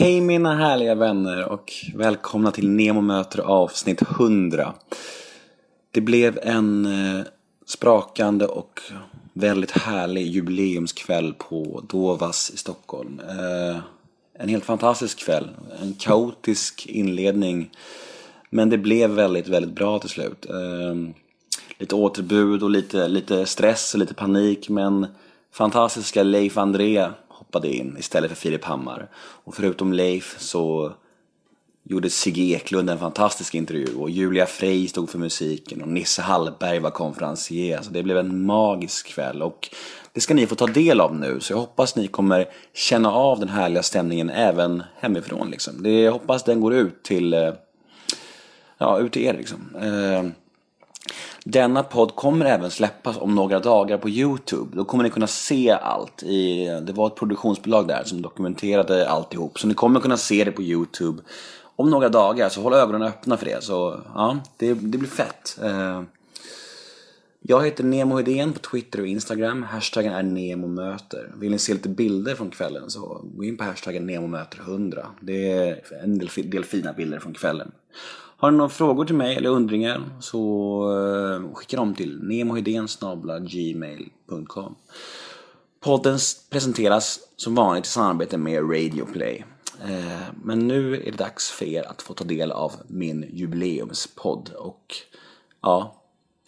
Hej mina härliga vänner och välkomna till Nemo möter avsnitt 100. Det blev en eh, sprakande och väldigt härlig jubileumskväll på Dovas i Stockholm. Eh, en helt fantastisk kväll, en kaotisk inledning. Men det blev väldigt, väldigt bra till slut. Eh, lite återbud och lite, lite stress och lite panik men fantastiska Leif André hoppade in istället för Filip Hammar. Och förutom Leif så gjorde Sigge Eklund en fantastisk intervju och Julia Frey stod för musiken och Nisse Hallberg var konferencier. Så det blev en magisk kväll och det ska ni få ta del av nu. Så jag hoppas ni kommer känna av den härliga stämningen även hemifrån. Liksom. Det, jag hoppas den går ut till, eh, ja, ut till er. Liksom. Eh, denna podd kommer även släppas om några dagar på Youtube. Då kommer ni kunna se allt. I, det var ett produktionsbolag där som dokumenterade alltihop. Så ni kommer kunna se det på Youtube om några dagar. Så håll ögonen öppna för det. Så ja, det, det blir fett. Eh, jag heter Nemo Idén på Twitter och Instagram. Hashtaggen är NEMOMÖTER. Vill ni se lite bilder från kvällen så gå in på hashtaggen NEMOMÖTER100. Det är en del, del fina bilder från kvällen. Har ni några frågor till mig eller undringar så eh, skicka dem till nemohedensgmail.com Podden presenteras som vanligt i samarbete med Radio Play. Eh, men nu är det dags för er att få ta del av min jubileumspodd och ja,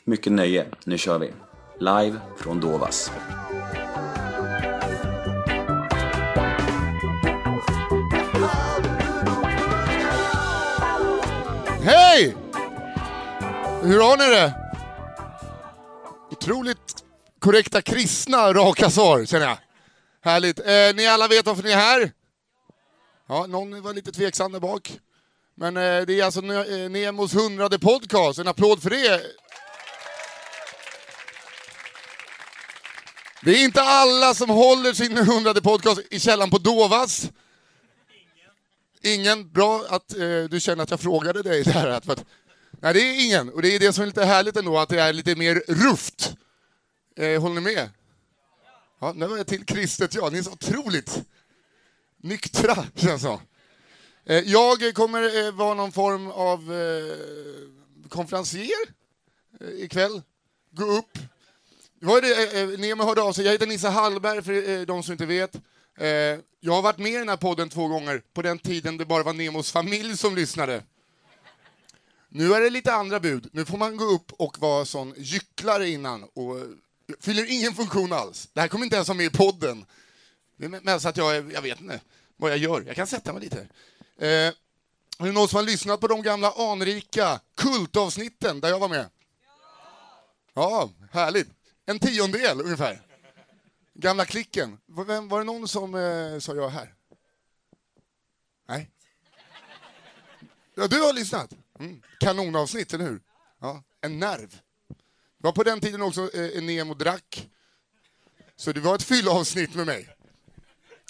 mycket nöje. Nu kör vi! Live från Dovas. Hej! Hur har ni det? Otroligt korrekta, kristna, raka svar känner jag. Härligt. Eh, ni alla vet varför ni är här? Ja, någon var lite tveksam där bak. Men eh, det är alltså eh, Nemos hundrade podcast. En applåd för det. Det är inte alla som håller sin hundrade podcast i källan på Dovas. Ingen? Bra att eh, du känner att jag frågade dig där. Att, att, nej, det är ingen. Och det är det som är lite härligt ändå, att det är lite mer ruft. Eh, håller ni med? Ja, nu var jag till kristet ja. Ni är så otroligt nyktra, känns det eh, Jag kommer eh, vara någon form av eh, konferencier eh, ikväll. Gå upp. Vad är det, eh, eh Nemo hörde av sig. Jag heter Nisse Hallberg, för eh, de som inte vet. Eh, jag har varit med i den här podden två gånger, på den tiden det bara var Nemos familj som lyssnade. Nu är det lite andra bud. Nu får man gå upp och vara sån gycklare innan och eh, fyller ingen funktion alls. Det här kommer inte ens vara med i podden. Det är mest att jag, jag vet inte vad jag gör. Jag kan sätta mig lite. Eh, är det någon som har lyssnat på de gamla anrika kultavsnitten där jag var med? Ja, härligt. En tiondel ungefär. Gamla klicken. Var, var det någon som eh, sa ja här? Nej? Ja, du har lyssnat? Mm. Kanonavsnitt, eller hur? Ja, en nerv. Det var på den tiden också eh, Nemo drack. Så det var ett fyllavsnitt med mig.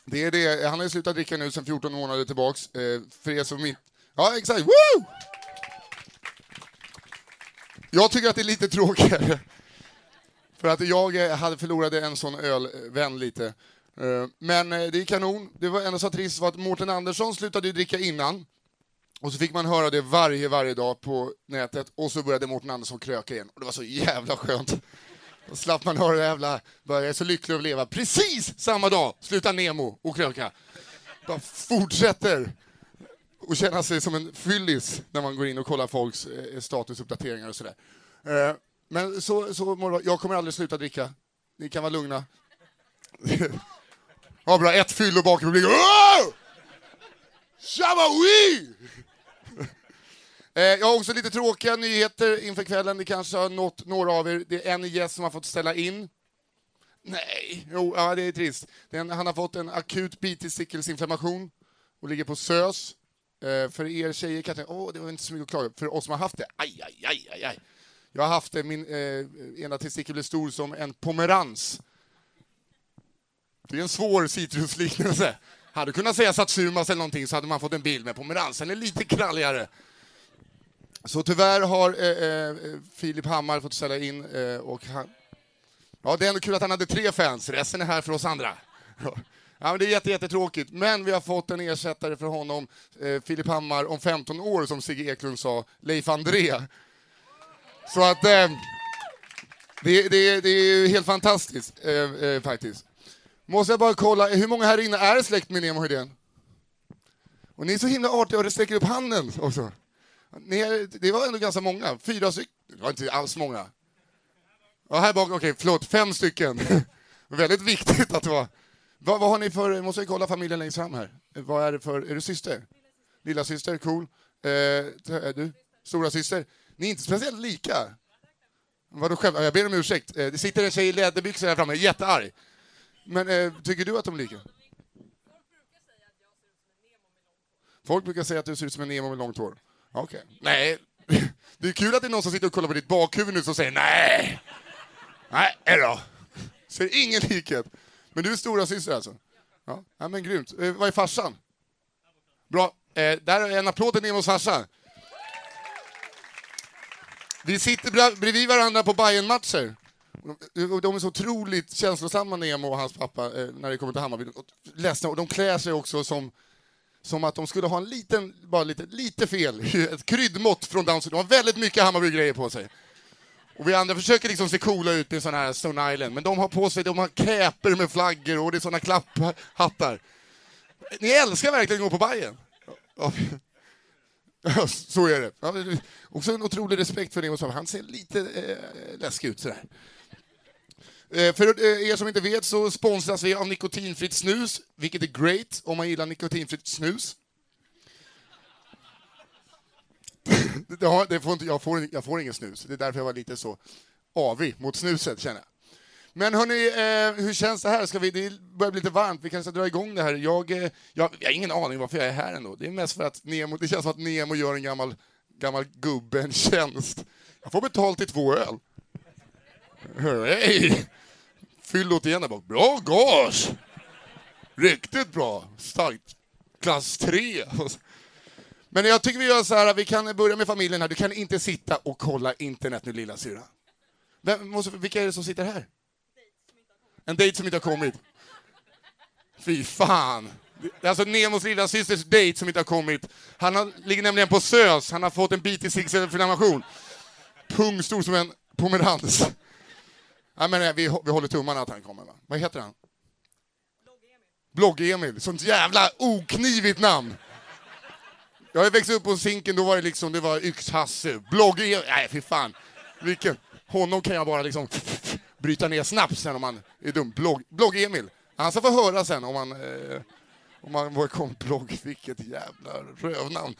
Det är det. Eh, han har ju slutat dricka nu sen 14 månader tillbaks. Eh, för er som inte... Ja, exakt. Woo! Jag tycker att det är lite tråkigare för att jag eh, hade förlorat en sån ölvän eh, lite. Eh, men det är kanon. Det var enda så trist var att Mårten Andersson slutade dricka innan. Och så fick man höra det varje, varje dag på nätet och så började Mårten Andersson kröka igen. Och det var så jävla skönt. Då slapp man höra det jävla, jag är så lycklig att leva. Precis samma dag slutar Nemo och kröka. Bara fortsätter och känna sig som en fyllis när man går in och kollar folks statusuppdateringar och sådär. Men så, så jag kommer aldrig sluta dricka. Ni kan vara lugna. Ja, bra. Ett fyllo bakom publiken. Shabawi! Eh, jag har också lite tråkiga nyheter inför kvällen. Det kanske har nått några av er. Det är en gäst som har fått ställa in. Nej, jo, ja, det är trist. Den, han har fått en akut bitestickelseinflammation och ligger på SÖS. Eh, för er tjejer kanske, åh, det var inte så mycket att klaga För oss som har haft det, aj, aj, aj, aj, aj. Jag har haft eh, min eh, ena testikel blev stor som en pomerans. Det är en svår citrusliknelse. Hade kunnat säga Satsumas eller någonting så hade man fått en bild, med pomeransen är lite kralligare. Så tyvärr har eh, eh, Filip Hammar fått ställa in eh, och han... Ja, det är ändå kul att han hade tre fans, resten är här för oss andra. Ja, men det är jätte, jättetråkigt, men vi har fått en ersättare för honom, eh, Filip Hammar, om 15 år, som Sigge Eklund sa, Leif André. Så att... Eh, det, det, det är helt fantastiskt, eh, eh, faktiskt. Måste jag bara kolla, hur många här inne är släkt med Nemo Hedén? Och ni är så himla artiga och sträcker upp handen också. Ni är, det var ändå ganska många, fyra stycken. Det var inte alls många. Ja, här bak, okej, okay, förlåt, fem stycken. Väldigt viktigt att det var. Vad, vad har ni för, måste jag kolla familjen längst fram här. Vad är det för, är du syster? Lilla syster, cool. Eh, är du? Stora syster. Ni är inte speciellt lika. Vadå själv? Jag ber om ursäkt. Eh, det sitter en tjej i läderbyxor här framme, jättearg. Men eh, tycker du att de är lika? Folk brukar säga att du ser ut som en Nemo med långt hår. Okej. Okay. Nej. Det är kul att det är någon som sitter och kollar på ditt bakhuvud nu som säger nej. Nej då. Ser ingen likhet. Men du är stora syster alltså? Ja, ja men grymt. Eh, vad är farsan? Bra. Eh, där är en applåd till Nemos farsa. Vi sitter bredvid varandra på bayern matcher de är så otroligt känslosamma, Nemo och hans pappa, eh, när det kommer till Hammarby. Ledsna, och de klär sig också som, som att de skulle ha en liten, bara lite, lite fel, ett kryddmått från dansen. De har väldigt mycket Hammarby-grejer på sig. Och vi andra försöker liksom se coola ut med sån här Stone Island, men de har på sig, de har käper med flaggor och det är såna klapphattar. Ni älskar verkligen att gå på Bajen. Så är det. Ja, också en otrolig respekt för Nemo Han ser lite eh, läskig ut sådär. Eh, för eh, er som inte vet så sponsras vi av nikotinfritt snus, vilket är great om man gillar nikotinfritt snus. det får inte, jag, får, jag får ingen snus, det är därför jag var lite så avig mot snuset känner jag. Men hörni, eh, hur känns det här? Ska vi, det börjar bli lite varmt, vi kanske ska dra igång det här. Jag, eh, jag, jag har ingen aning varför jag är här ändå. Det är mest för att Nemo, det känns som att Nemo gör en gammal, gammal gubbe en tjänst. Jag får betalt i två öl. Hej! Fyllot igen där bak. Bra gas! Riktigt bra. Starkt. Klass 3. Men jag tycker vi gör så här, vi kan börja med familjen här. Du kan inte sitta och kolla internet nu lilla syra. Vem, vilka är det som sitter här? En dejt som inte har kommit. Fy fan. Det är alltså Nemos lilla systers dejt som inte har kommit. Han har, ligger nämligen på SÖS. Han har fått en bit i inflammation. Pung stor som en pomerans. Ja, men eh, vi, vi håller tummarna att han kommer. Va? Vad heter han? Blogg-Emil. Sånt jävla oknivigt namn. Jag växte upp på Zinken, då var det liksom, det var Yx-Hasse. Blogg-Emil. Nej, fy fan. Vilken. Honom kan jag bara liksom bryta ner snabbt sen om man är dum. Blogg, Blogg-Emil. Han ska få höra sen om man, eh, om man var kom blogg. Vilket jävla rövnamn.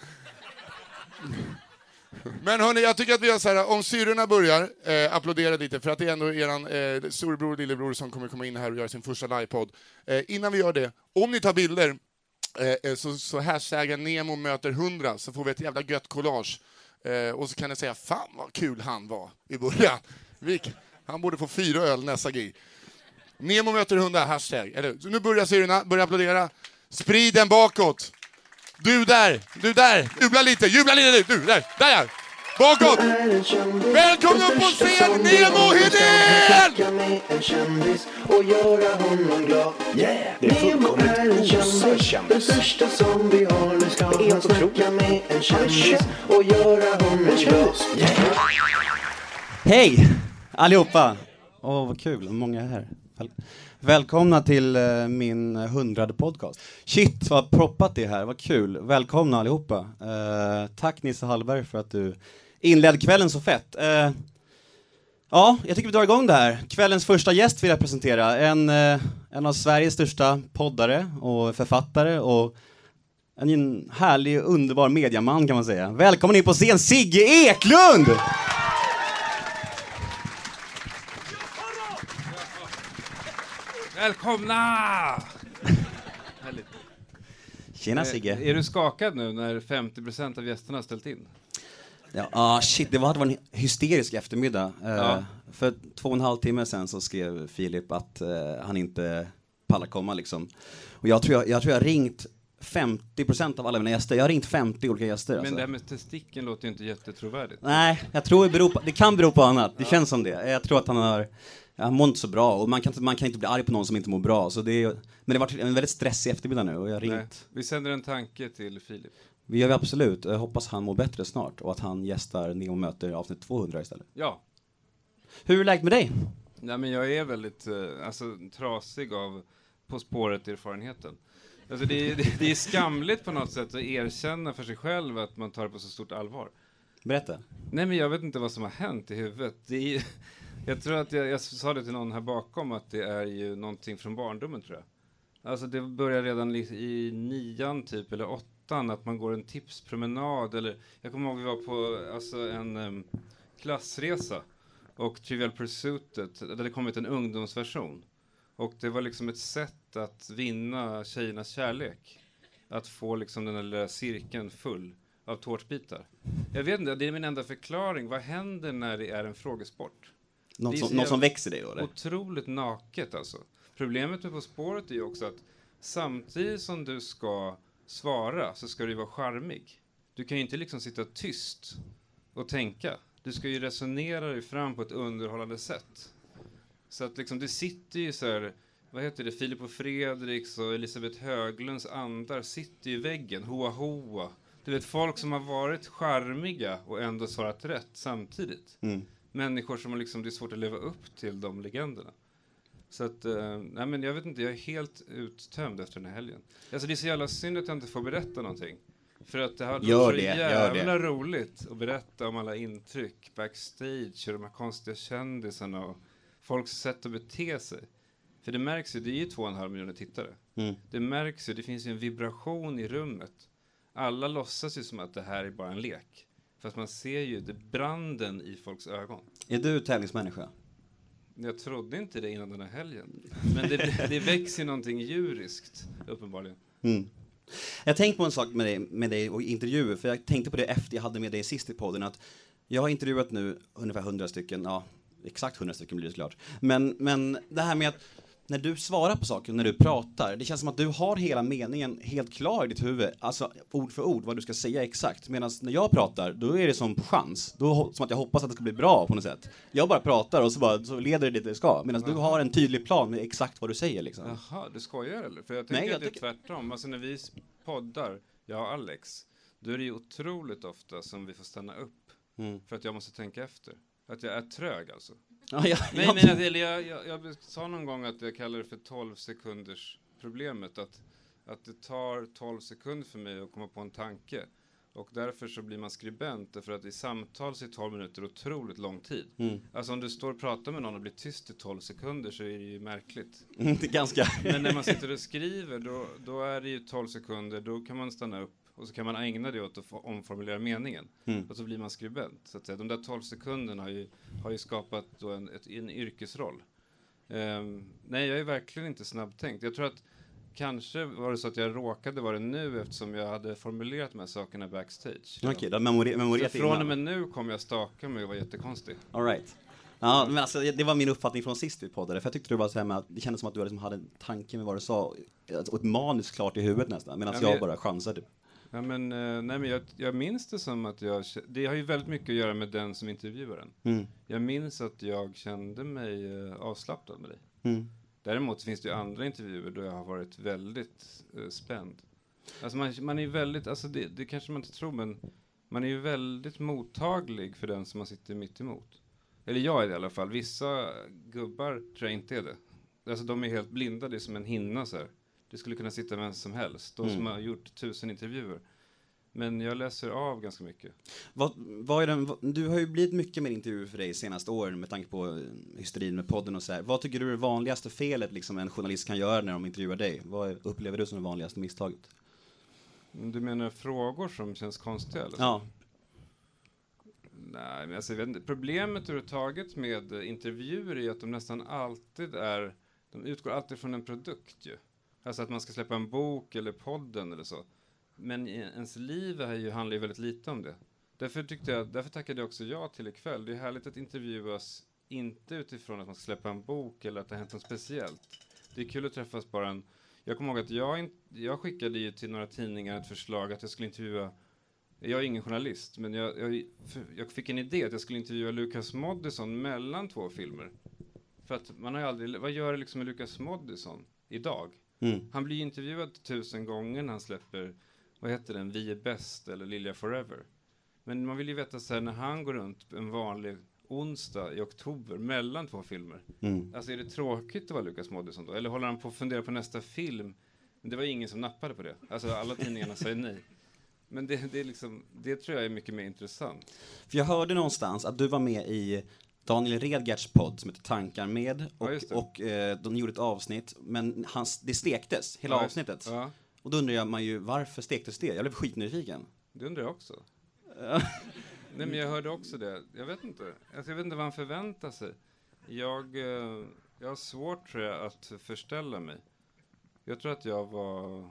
Men hörni, jag tycker att vi gör så här, om syrrorna börjar, eh, applådera lite, för att det är ändå eran eh, storebror och lillebror som kommer komma in här och göra sin första livepodd. Eh, innan vi gör det, om ni tar bilder, eh, eh så, så hashtagga Nemo möter 100, så får vi ett jävla gött collage. Eh, och så kan ni säga, fan vad kul han var i början. Vilk, han borde få fyra öl nästa gig. Nemo möter 100, hashtag. Eller, så nu börjar syrrorna, börja applådera. Sprid den bakåt. Du där, du där, jubla lite, jubla lite du, där, där ja. Bakåt! Välkommen upp på scen, Nemo Hedén! Det är fullkomligt osar kändis. Det är helt otroligt. Hej allihopa! Åh, vad kul, många är här. Välkomna till eh, min hundrade podcast. Shit vad proppat det är här, vad kul. Välkomna allihopa. Eh, tack Nisse Hallberg för att du inledde kvällen så fett. Eh, ja, jag tycker vi drar igång det här. Kvällens första gäst vill jag presentera. En, eh, en av Sveriges största poddare och författare och en härlig, underbar mediaman kan man säga. Välkommen in på scen, Sigge Eklund! Välkomna! Härligt. Tjena Sigge. Är, är du skakad nu när 50% av gästerna har ställt in? Ja, ah, shit, det var, det var en hysterisk eftermiddag. Uh, ja. För två och en halv timme sen så skrev Filip att uh, han inte pallar komma liksom. Och jag tror jag, jag, tror jag ringt 50% av alla mina gäster. Jag har ringt 50 olika gäster. Men alltså. det här med testikeln låter ju inte jättetrovärdigt. Nej, jag tror det, beror på, det kan bero på annat. Det ja. känns som det. Jag tror att han har Han mår inte så bra och man kan, inte- man kan inte bli arg på någon som inte mår bra. Så det är, men det har varit en väldigt stressig eftermiddag nu och jag har Nej. ringt. Vi sänder en tanke till Filip. Vi gör vi absolut. Jag hoppas han mår bättre snart och att han gästar Nemo möter avsnitt 200 istället. Ja. Hur är läget med dig? Nej, men jag är väldigt eh, alltså, trasig av På spåret-erfarenheten. Alltså, det, är- det, det är skamligt på något sätt att erkänna för sig själv att man tar det på så stort allvar. Berätta. Nej, men jag vet inte vad som har hänt i huvudet. Det är, jag tror att jag, jag sa det till någon här bakom att det är ju någonting från barndomen tror jag. Alltså det börjar redan i nian typ, eller åttan, att man går en tipspromenad eller jag kommer ihåg vi var på alltså, en um, klassresa och Trivial Pursuitet, där det kommit en ungdomsversion. Och det var liksom ett sätt att vinna tjejernas kärlek. Att få liksom den där lilla cirkeln full av tårtbitar. Jag vet inte, det är min enda förklaring. Vad händer när det är en frågesport? Är som, så någon som växer dig då eller? Otroligt naket alltså. Problemet med På spåret är ju också att samtidigt som du ska svara så ska du vara charmig. Du kan ju inte liksom sitta tyst och tänka. Du ska ju resonera dig fram på ett underhållande sätt. Så att liksom, det sitter ju så här, vad heter det, Filip och Fredriks och Elisabeth Höglunds andar sitter i väggen, hoa hoa. Du vet, folk som har varit charmiga och ändå svarat rätt samtidigt. Mm. Människor som liksom, det är svårt att leva upp till de legenderna. Så att, eh, nej men jag vet inte, jag är helt uttömd efter den här helgen. Alltså det är så jävla synd att jag inte får berätta någonting. För att det hade varit så jävla roligt att berätta om alla intryck backstage och de här konstiga kändisarna och folks sätt att bete sig. För det märks ju, det är ju två och en halv miljoner tittare. Mm. Det märks ju, det finns ju en vibration i rummet. Alla låtsas ju som att det här är bara en lek. Fast man ser ju det branden i folks ögon. Är du tävlingsmänniska? Jag trodde inte det innan den här helgen. Men det, det växer någonting djuriskt, uppenbarligen. Mm. Jag tänkte på en sak med dig, med dig och intervjuer, för jag tänkte på det efter jag hade med dig sist i podden, att jag har intervjuat nu ungefär 100 stycken, ja, exakt 100 stycken blir det såklart. Men, men det här med att när du svarar på saker, när du pratar, det känns som att du har hela meningen helt klar i ditt huvud, alltså ord för ord, vad du ska säga exakt. Medan när jag pratar, då är det som på chans. Då som att jag hoppas att det ska bli bra på något sätt. Jag bara pratar och så, bara, så leder det dit det ska. Medan du har en tydlig plan med exakt vad du säger liksom. Jaha, du skojar eller? För jag tänker Nej, jag att det är tvärtom. Alltså när vi poddar, jag och Alex, då är det ju otroligt ofta som vi får stanna upp. Mm. För att jag måste tänka efter. Att jag är trög alltså. Ja, jag, Nej, jag- men jag, eller jag, jag, jag sa någon gång att jag kallar det för 12 sekunders problemet. Att, att det tar 12 sekunder för mig att komma på en tanke. Och därför så blir man skribent, därför att i samtal så är 12 minuter otroligt lång tid. Mm. Alltså om du står och pratar med någon och blir tyst i 12 sekunder så är det ju märkligt. det är ganska... Men när man sitter och skriver, då, då är det ju 12 sekunder, då kan man stanna upp och så kan man ägna det åt att omformulera meningen. Mm. Och så blir man skribent. Så att säga. De där 12 sekunderna har ju, har ju skapat då en, ett, en yrkesroll. Ehm, nej, jag är verkligen inte snabbtänkt. Jag tror att kanske var det så att jag råkade vara det nu eftersom jag hade formulerat de här sakerna backstage. Okej, du har memorerat från och med nu kommer jag staka mig och vara jättekonstig. All right. Ja, men alltså, det var min uppfattning från sist vi poddade, för jag tyckte det var så här med att det kändes som att du liksom hade en tanke med vad du sa, och ett manus klart i huvudet nästan, medan Ja, men jag- bara chansade. Ja, men, eh, nej, men jag, jag minns det som att jag, det har ju väldigt mycket att göra med den som intervjuar en. Mm. Jag minns att jag kände mig eh, avslappnad med dig. Mm. Däremot finns det ju andra intervjuer då jag har varit väldigt eh, spänd. Alltså man, man är väldigt, alltså det, det kanske man inte tror, men man är ju väldigt mottaglig för den som man sitter mitt emot. Eller jag är det i alla fall. Vissa gubbar tror jag inte är det. Alltså de är helt blinda, det är som en hinna så här. Det skulle kunna sitta vem som helst, de som Mm. har gjort tusen intervjuer. Men jag läser av ganska mycket. Vad, vad är den, vad, du har ju blivit mycket mer intervjuer för dig senaste åren med tanke på eh, hysterin med podden och så här. Vad tycker du är det vanligaste felet liksom en journalist kan göra när de intervjuar dig? Vad upplever du som det vanligaste misstaget? Du menar frågor som känns konstiga? Eller? Ja. Nej, men alltså. Problemet överhuvudtaget med intervjuer är att de nästan alltid är, de utgår alltid från en produkt ju. Alltså att man ska släppa en bok eller podden eller så. Men ens liv är ju, handlar ju väldigt lite om det. Därför, tyckte jag, därför tackade jag också ja till ikväll. Det är härligt att intervjuas, inte utifrån att man ska släppa en bok eller att det har hänt något speciellt. Det är kul att träffas bara en... Jag kommer ihåg att jag, in, jag skickade ju till några tidningar ett förslag att jag skulle intervjua jag är ingen journalist, men jag, jag, jag fick en idé att jag skulle intervjua Lukas Moodysson mellan två filmer. För att man har ju aldrig, vad gör liksom Lukas Moodysson idag? Mm. Han blir ju intervjuad tusen gånger när han släpper, vad heter den, Vi är bäst eller Lilja Forever. Men man vill ju veta så här, när han går runt en vanlig onsdag i oktober mellan två filmer. Mm. Alltså är det tråkigt att vara Lukas Moodysson då? Eller håller han på att fundera på nästa film? Men det var ingen som nappade på det. Alltså alla tidningarna säger nej. Men det, det, är liksom, det tror jag är mycket mer intressant. För jag hörde någonstans att du var med i Daniel Redgerts podd som heter Tankar med och, Ja, och eh, de gjorde ett avsnitt men hans, det stektes, hela Ja, avsnittet. Ja, Och då undrar jag man ju varför stektes det? Jag blev skitnyfiken. det undrar jag också. Nej men jag hörde också det. Jag vet inte. Alltså, jag vet inte vad han förväntar sig. Jag, eh, jag har svårt tror jag att förställa mig. Jag tror att jag var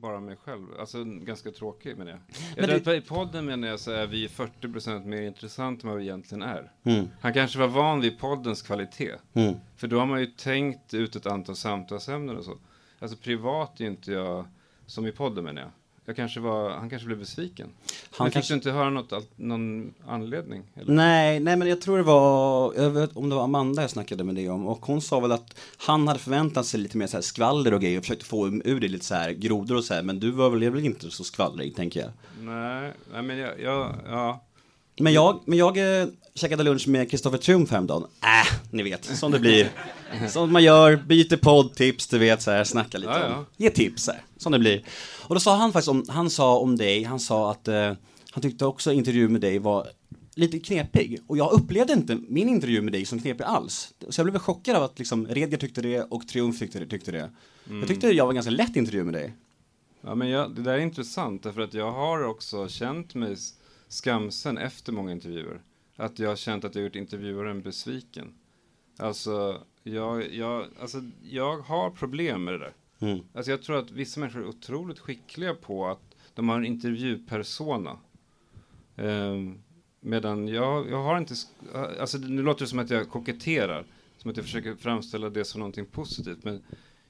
bara mig själv. Alltså ganska tråkig menar jag. jag Men att I podden menar jag så är vi 40% mer intressanta än vad vi egentligen är. Mm. Han kanske var van vid poddens kvalitet. Mm. För då har man ju tänkt ut ett antal samtalsämnen och så. Alltså privat är inte jag som i podden menar jag. Jag kanske var, han kanske blev besviken. Han Men fick kanske- du inte höra något, någon anledning? Eller? Nej, nej men jag tror det var, jag vet om det var Amanda jag snackade med det om och hon sa väl att han hade förväntat sig lite mer så här skvaller och grejer och försökte få ur det lite så här grodor och så här men du var väl, väl inte så skvallrig tänker jag. Nej, nej men jag, jag ja. Men jag, men jag eh, käkade lunch med Kristoffer Triumf häromdagen. Äh, ni vet, som det blir. Som man gör, byter poddtips, du vet så här, snacka lite Ja, om. ja. Ge tips här, som det blir. Och då sa han faktiskt om, han sa om dig, han sa att eh, han tyckte också intervju med dig var lite knepig. Och jag upplevde inte min intervju med dig som knepig alls. Så jag blev chockad av att liksom Redger tyckte det och Triumf tyckte det. Tyckte det. Jag tyckte jag var en ganska lätt intervju med dig. ja men jag, det där är intressant därför att jag har också känt mig skamsen efter många intervjuer. Att jag har känt att jag gjort intervjuaren besviken. Alltså, jag, jag, alltså, jag har problem med det där. Mm. Alltså jag tror att vissa människor är otroligt skickliga på att de har en intervjupersona. Um, medan jag, jag har inte, alltså nu låter det som att jag koketterar, som att jag försöker framställa det som någonting positivt, men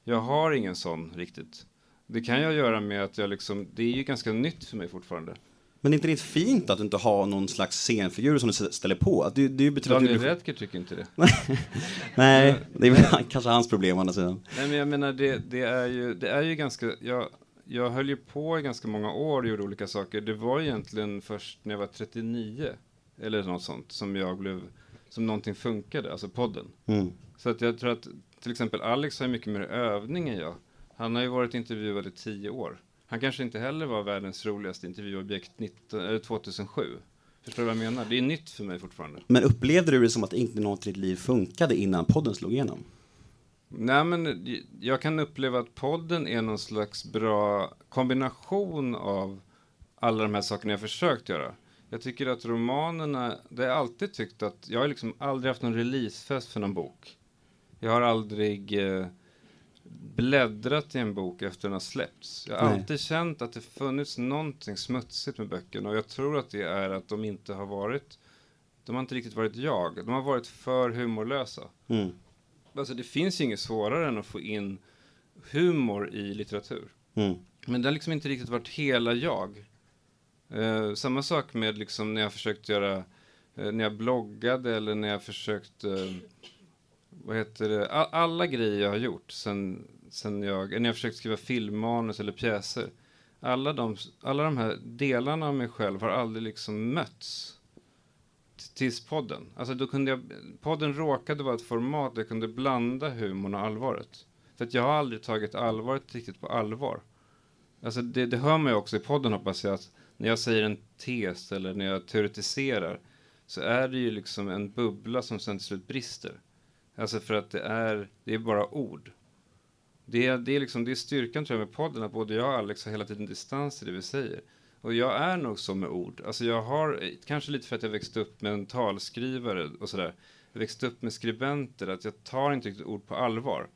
jag har ingen sån riktigt. Det kan jag göra med att jag liksom, det är ju ganska nytt för mig fortfarande. Men är inte det fint att du inte har någon slags scenfigur som du ställer på? Att det, det betyder att Daniel du... Redker tycker inte det. Nej, det är väl kanske hans problem å andra sidan. Nej men jag menar det, det, är ju, det är ju ganska, jag, jag höll ju på i ganska många år och gjorde olika saker. Det var egentligen först när jag var 39 eller något sånt som jag blev, som någonting funkade, alltså podden. Mm. Så att jag tror att till exempel Alex har mycket mer övning än jag. Han har ju varit intervjuad i 10 år. Han kanske inte heller var världens roligaste intervjuobjekt 19, eller 2007. Förstår du vad jag menar? Det är nytt för mig fortfarande. Men upplevde du det som att inte något i ditt liv funkade innan podden slog igenom? Nej, men jag kan uppleva att podden är någon slags bra kombination av alla de här sakerna jag försökt göra. Jag tycker att romanerna, det har jag alltid tyckt att, jag har liksom aldrig haft någon releasefest för någon bok. Jag har aldrig eh, bläddrat i en bok efter den har släppts. Jag har Nej. alltid känt att det funnits någonting smutsigt med böckerna och jag tror att det är att de inte har varit, de har inte riktigt varit jag. De har varit för humorlösa. Mm. Alltså det finns ju inget svårare än att få in humor i litteratur. Mm. Men det har liksom inte riktigt varit hela jag. Eh, samma sak med liksom när jag försökt göra, eh, när jag bloggade eller när jag försökt, eh, vad heter det, alla grejer jag har gjort sen, sen jag, när jag försökt skriva filmmanus eller pjäser. Alla de, alla de här delarna av mig själv har aldrig liksom mötts tills podden. Alltså då kunde jag, podden råkade vara ett format där jag kunde blanda humorn och allvaret. För att jag har aldrig tagit allvaret riktigt på allvar. Alltså det, det hör man ju också i podden hoppas jag att när jag säger en tes eller när jag teoretiserar så är det ju liksom en bubbla som sen till slut brister. Alltså för att det är, det är bara ord. Det är, det, är liksom, det är styrkan tror jag med podden att både jag och Alex har hela tiden distans till det vi säger. Och jag är nog så med ord. Alltså jag har, kanske lite för att jag växte upp med en talskrivare och sådär. Jag växte upp med skribenter, att jag tar inte riktigt ord på allvar.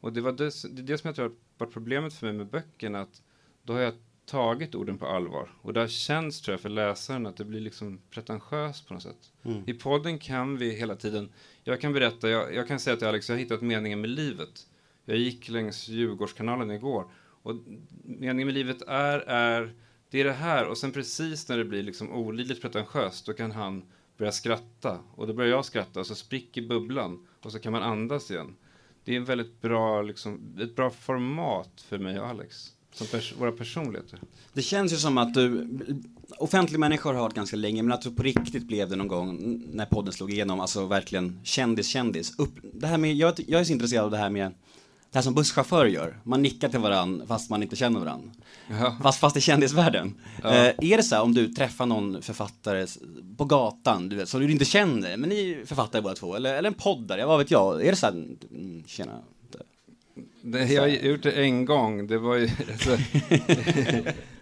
Och det, var det, det är det som jag tror varit problemet för mig med böckerna, att då har jag tagit orden på allvar. Och det har känts, tror jag, för läsaren att det blir liksom pretentiöst på något sätt. Mm. I podden kan vi hela tiden, jag kan berätta, jag, jag kan säga till Alex, jag har hittat meningen med livet. Jag gick längs Djurgårdskanalen igår och meningen med livet är, är, det är det här och sen precis när det blir liksom olidligt pretentiöst då kan han börja skratta och då börjar jag skratta och så spricker bubblan och så kan man andas igen. Det är en väldigt bra, liksom, ett bra format för mig och Alex. Som pers våra personligheter. Det känns ju som att du, offentliga människor har hört ganska länge, men att du på riktigt blev det någon gång när podden slog igenom, alltså verkligen kändis, kändis. Upp, det här med, jag, jag är så intresserad av det här med det här som busschaufförer gör, man nickar till varandra fast man inte känner varandra. Ja. Fast, fast i kändisvärlden. Ja. Eh, är det så här om du träffar någon författare på gatan, du vet, som du inte känner, men ni är författare båda två, eller, eller en poddare, vad vet jag. Är det så här, mm, tjena, Det, jag har gjort det en gång. Det var ju... Alltså,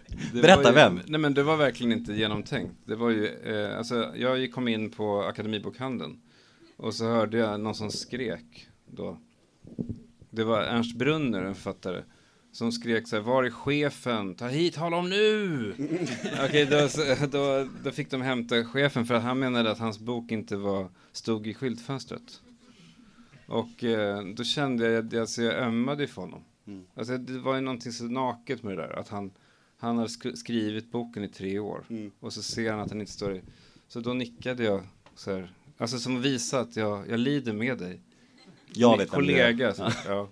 det Berätta, var ju, vem? Nej men det var verkligen inte genomtänkt. Det var ju, eh, alltså jag kom in på Akademibokhandeln. Och så hörde jag någon som skrek då. Det var Ernst Brunner, en författare. Som skrek så här, var är chefen? Ta hit honom nu! Okej, då, då, då fick de hämta chefen för att han menade att hans bok inte var, stod i skyltfönstret. Och eh, då kände jag att alltså, jag ömmade för honom. Alltså, det var ju någonting så naket med det där. Att han, han har sk- skrivit boken i tre år. Och så ser han att den inte står i... Så då nickade jag så här. Alltså som att visa att jag, jag lider med dig. jag Min vet kollega. Så, ja.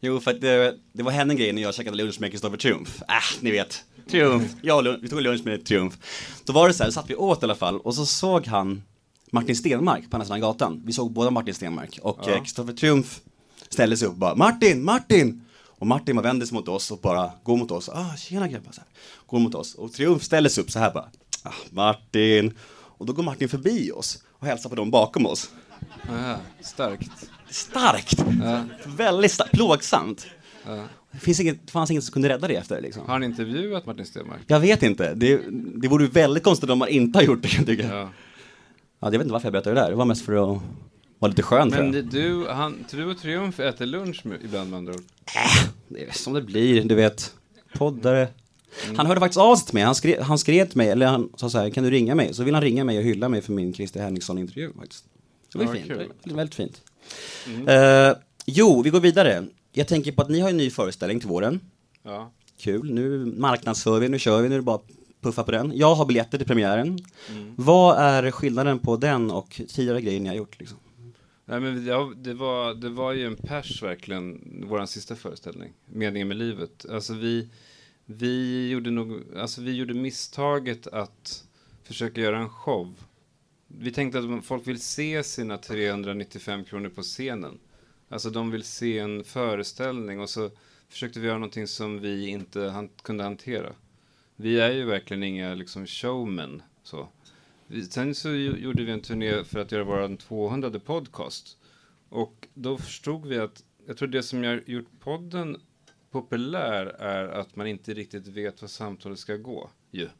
Jo, för att det, det var henne grejen när jag käkade lunch med Kristoffer Triumf. Äh, ni vet. Triumf. Jag Lund, vi tog lunch med Triumf. Då var det så här, satt vi åt i alla fall och så såg han Martin Stenmark på andra sidan gatan. Vi såg båda Martin Stenmark och Ja. eh, Kristoffer Triumf ställde sig upp och bara Martin, Martin! Och Martin bara vände sig mot oss och bara går mot oss. Ah, tjena grabbar. Så här. Går mot oss. Och Triumf ställer sig upp så här bara. Ah, Martin. Och då går Martin förbi oss och hälsar på dem bakom oss. Aha, starkt. Starkt! Ja, Väldigt starkt. Plågsamt. ja. Det, finns inget, det fanns inget som kunde rädda det efter liksom. Har han intervjuat Martin Stenmark? Jag vet inte. Det, det vore ju väldigt konstigt om man inte har gjort det kan jag tycka. Ja. Ja. jag vet inte varför jag berättade det där. Det var mest för att vara lite skön tror Men jag. det- du, han, du och Triumf äter lunch med, ibland med andra ord? Det är som det blir, du vet. Poddare. Mm. Han hörde faktiskt av sig till mig. Han skrev, han skrev till mig, eller han sa så här, kan du ringa mig? Så vill han ringa mig och hylla mig för min Christer Henriksson-intervju faktiskt. Det var ju Ja, fint. kul. Det var väldigt, fint. Mm. Eh, jo, vi går vidare. Jag tänker på att ni har en ny föreställning till våren. Ja. Kul, nu marknadsför vi, nu kör vi, nu är det bara att puffa på den. Jag har biljetter till premiären. Mm. Vad är skillnaden på den och tidigare grejer ni har gjort? Liksom? Nej, men ja, det, var, det var ju en pers verkligen, vår sista föreställning, Meningen med livet. Alltså vi, vi, gjorde nog, alltså vi gjorde misstaget att försöka göra en show. Vi tänkte att folk vill se sina 395 kronor på scenen. Alltså de vill se en föreställning och så försökte vi göra någonting som vi inte han, kunde hantera. Vi är ju verkligen inga liksom showmen så. Sen så gjorde vi en turné för att göra vår 200 podcast. Och då förstod vi att, jag tror det som har gjort podden populär är att man inte riktigt vet vad samtalet ska gå. Yeah.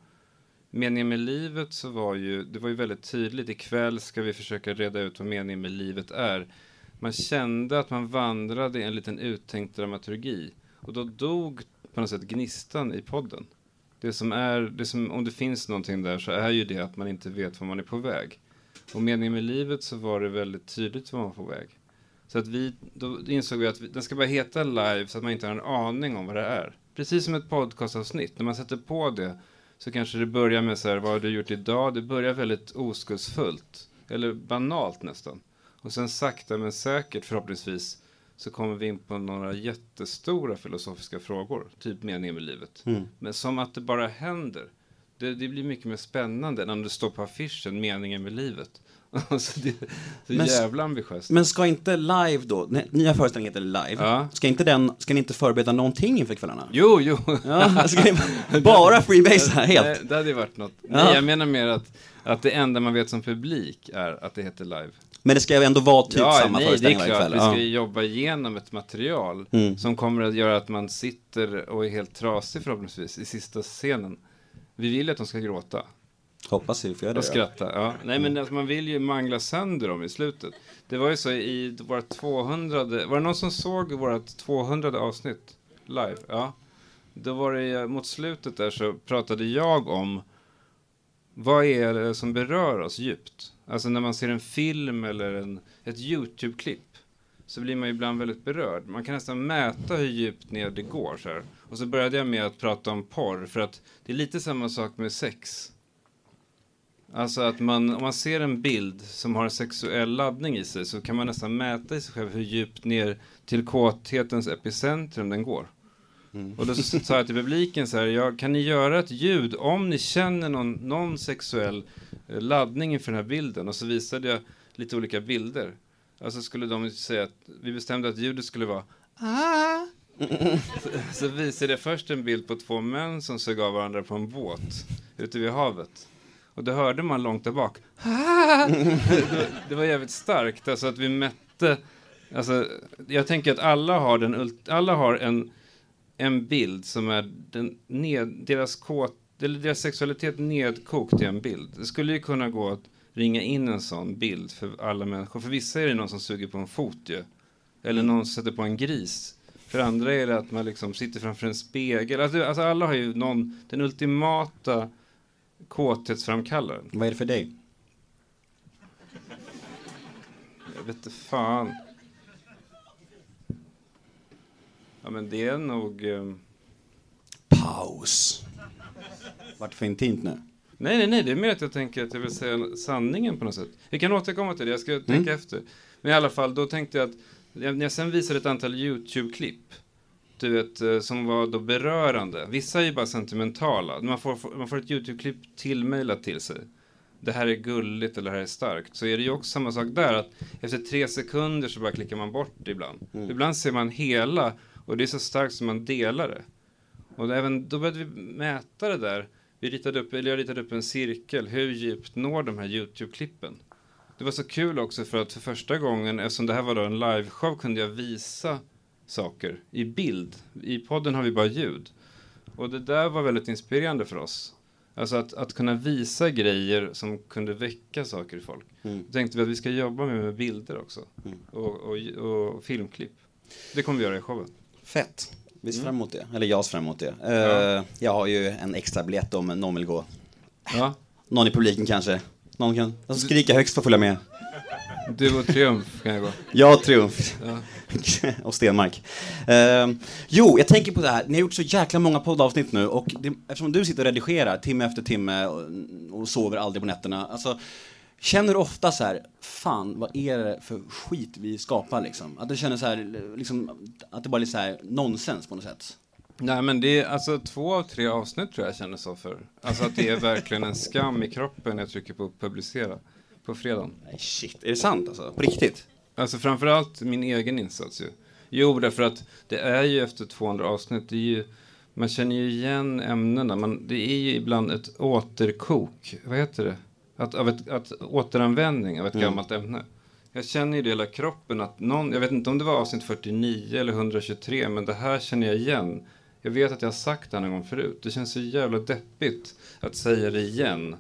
Meningen med livet så var ju, det var ju väldigt tydligt, ikväll ska vi försöka reda ut vad meningen med livet är. Man kände att man vandrade i en liten uttänkt dramaturgi. Och då dog på något sätt gnistan i podden. Det som är, det som, om det finns någonting där så är ju det att man inte vet var man är på väg. Och meningen med livet så var det väldigt tydligt var man var på väg. Så att vi, då insåg vi att vi, den ska bara heta live så att man inte har en aning om vad det är. Precis som ett podcastavsnitt, när man sätter på det så kanske det börjar med så här, vad har du gjort idag? Det börjar väldigt oskuldsfullt, eller banalt nästan. Och sen sakta men säkert förhoppningsvis så kommer vi in på några jättestora filosofiska frågor, typ meningen med livet. Mm. Men som att det bara händer. Det, det blir mycket mer spännande än om det står på affischen, meningen med livet. så det är så Men jävla ambitiöst. Men ska inte live då, nya föreställningen heter live, Ja. ska inte den, ska ni inte förbereda någonting inför kvällarna? Jo, jo. Ja, ska ni bara freebase här helt? Nej, det hade ju varit något. Ja. Nej, jag menar mer att, att det enda man vet som publik är att det heter live. Men det ska ju ändå vara typ ja, samma nej, föreställning varje kväll. Vi ska ju jobba igenom ett material Mm. som kommer att göra att man sitter och är helt trasig förhoppningsvis i sista scenen. Vi vill ju att de ska gråta Hoppas vi får göra och det. ja. skratta. Ja. Nej, men alltså, man vill ju mangla sönder dem i slutet. Det var ju så i vårt 200, var det någon som såg vårt 200 avsnitt live? Ja. Då var det mot slutet där så pratade jag om vad är det som berör oss djupt? Alltså när man ser en film eller en, ett YouTube-klipp så blir man ju ibland väldigt berörd. Man kan nästan mäta hur djupt ner det går. Så här. Och så började jag med att prata om porr för att det är lite samma sak med sex. Alltså att man, om man ser en bild som har en sexuell laddning i sig så kan man nästan mäta i sig själv hur djupt ner till kåthetens epicentrum den går. Mm. Och då sa jag till publiken så här, ja, kan ni göra ett ljud om ni känner någon, någon sexuell eh, laddning inför den här bilden? Och så visade jag lite olika bilder. Alltså skulle de säga att vi bestämde att ljudet skulle vara ah. så, så visade jag först en bild på två män som sög av varandra på en båt ute vid havet. Och då hörde man långt där bak. Ah! det, det var jävligt starkt, alltså att vi mätte. Alltså, jag tänker att alla har, den, alla har en, en bild som är den, ned, deras, kåt, eller deras sexualitet nedkokt i en bild. Det skulle ju kunna gå att ringa in en sån bild för alla människor. För vissa är det någon som suger på en fot ju. Eller någon som sätter på en gris. För andra är det att man liksom sitter framför en spegel. Alltså, alltså alla har ju någon, den ultimata kåthetsframkallaren. Vad är det för dig? Jag vet inte fan. Ja men det är nog... ehm, Paus. Vart för intimt nu? Nej, nej, nej, det är mer att jag tänker att jag vill säga sanningen på något sätt. Vi kan återkomma till det, jag ska tänka efter. Men i alla fall, då tänkte jag att när jag sen visade ett antal YouTube-klipp, du vet, eh, som var då berörande. Vissa är ju bara sentimentala. Man får, man får ett YouTube-klipp tillmejlat till sig. Det här är gulligt eller det här är starkt. Så är det ju också samma sak där, att efter tre sekunder så bara klickar man bort ibland. Ibland ser man hela, och det är så starkt som man delar det. Och även, då började vi mäta det där. Vi ritade upp, eller jag ritade upp en cirkel. Hur djupt når de här YouTube-klippen? Det var så kul också för att för första gången, eftersom det här var då en liveshow, kunde jag visa saker i bild. I podden har vi bara ljud. Och det där var väldigt inspirerande för oss. Alltså att, att kunna visa grejer som kunde väcka saker i folk. Då tänkte vi att vi ska jobba med, med bilder också. Och, och, och filmklipp. Det kommer vi göra i showen. Fett. Vi ser fram emot det. Eller jag ser fram emot det. Ja. Jag har ju en extra biljett om någon vill gå. Ja. Någon i publiken kanske. Någon kan som skrika högst får följa med. Du och Triumf kan jag gå. Jag Triumf. Ja. och Stenmark. Eh, jo, jag tänker på det här. Ni har gjort så jäkla många poddavsnitt nu och det, eftersom du sitter och redigerar timme efter timme och, och sover aldrig på nätterna. Alltså, känner du ofta så här, fan vad är det för skit vi skapar liksom? Att du känner så här, liksom, att det bara är så här nonsens på något sätt? Nej men det är alltså två av tre avsnitt tror jag känner så för. Alltså att det är verkligen en skam i kroppen jag trycker på publicera på fredagen. Nej shit, är det sant alltså? På riktigt? Alltså framförallt min egen insats ju. Jo, därför att det är ju efter 200 avsnitt, det är ju, man känner ju igen ämnena. Man, det är ju ibland ett återkok, vad heter det? Att, av ett, att återanvändning av ett gammalt ämne. Jag känner det i hela kroppen att någon, jag vet inte om det var avsnitt 49 eller 123, men det här känner jag igen. Jag vet att jag har sagt det här någon gång förut. Det känns så jävla deppigt att säga det igen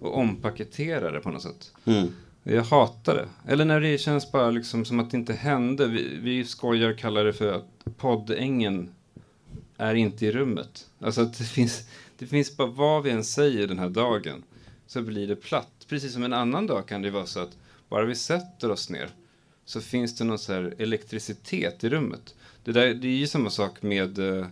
och ompaketera det på något sätt. Mm. Jag hatar det. Eller när det känns bara liksom som att det inte hände. Vi, vi skojar och kallar det för att poddängen är inte i rummet. Alltså att det finns, det finns bara vad vi än säger den här dagen så blir det platt. Precis som en annan dag kan det vara så att bara vi sätter oss ner så finns det någon så här elektricitet i rummet. Det, där, det är ju samma sak med, eh,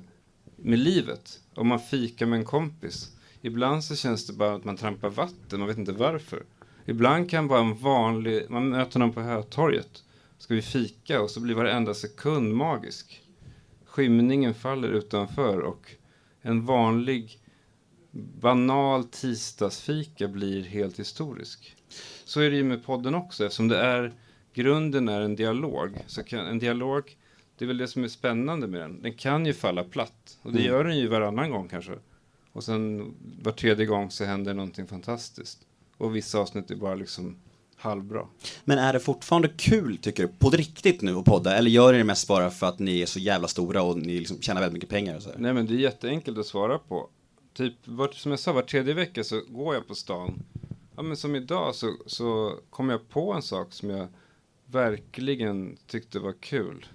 med livet. Om man fikar med en kompis. Ibland så känns det bara att man trampar vatten, man vet inte varför. Ibland kan vara en vanlig, man möter någon på Hötorget. Ska vi fika och så blir varenda sekund magisk. Skymningen faller utanför och en vanlig banal tisdagsfika blir helt historisk. Så är det ju med podden också eftersom det är grunden är en dialog. Så kan, en dialog, det är väl det som är spännande med den. Den kan ju falla platt och det gör den ju varannan gång kanske. Och sen var tredje gång så händer någonting fantastiskt. Och vissa avsnitt är bara liksom halvbra. Men är det fortfarande kul, tycker du, på riktigt nu att podda? Eller gör ni det mest bara för att ni är så jävla stora och ni liksom tjänar väldigt mycket pengar och så här? Nej men det är jätteenkelt att svara på. Typ, vart, som jag sa, var tredje vecka så går jag på stan. Ja men som idag så, så kom jag på en sak som jag verkligen tyckte var kul.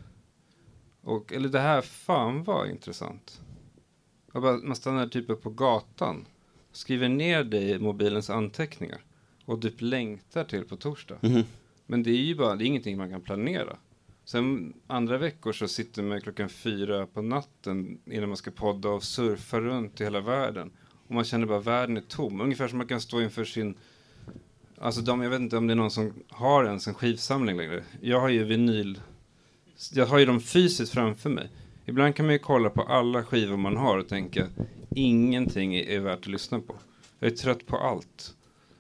Och, eller det här fan var intressant. Bara, man stannar typ upp på gatan. Skriver ner det i mobilens anteckningar. Och typ längtar till på torsdag. Men det är ju bara, det är ingenting man kan planera. Sen andra veckor så sitter man klockan fyra på natten innan man ska podda och surfa runt i hela världen. Och man känner bara att världen är tom. Ungefär som man kan stå inför sin Alltså de, jag vet inte om det är någon som har ens en skivsamling längre. Jag har ju vinyl. Jag har ju dem fysiskt framför mig. Ibland kan man ju kolla på alla skivor man har och tänka ingenting är, är värt att lyssna på. Jag är trött på allt.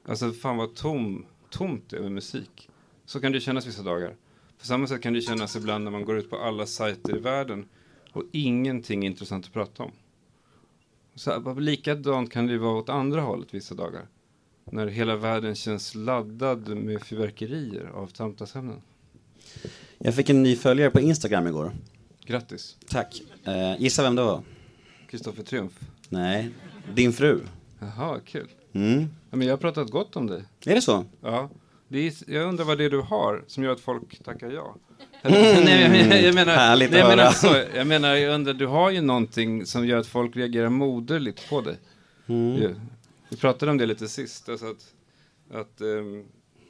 Alltså fan vad tom, tomt det är med musik. Så kan det kännas vissa dagar. På samma sätt kan det kännas ibland när man går ut på alla sajter i världen och ingenting är intressant att prata om. Så, likadant kan det vara åt andra hållet vissa dagar. När hela världen känns laddad med fyrverkerier av samtalsämnen. Jag fick en ny följare på Instagram igår. Grattis. Tack. Eh, gissa vem det var? Kristoffer Triumf. Nej, din fru. Jaha, kul. Mm. Ja, men jag har pratat gott om dig. Är det så? Ja. Är, jag undrar vad det är du har som gör att folk tackar ja. Eller, nej, jag, jag, jag menar, Härligt nej, jag att menar höra. inte så. Jag menar, jag undrar, du har ju någonting som gör att folk reagerar moderligt på dig. Mm. Ju. Vi pratade om det lite sist. Alltså att, att ehm,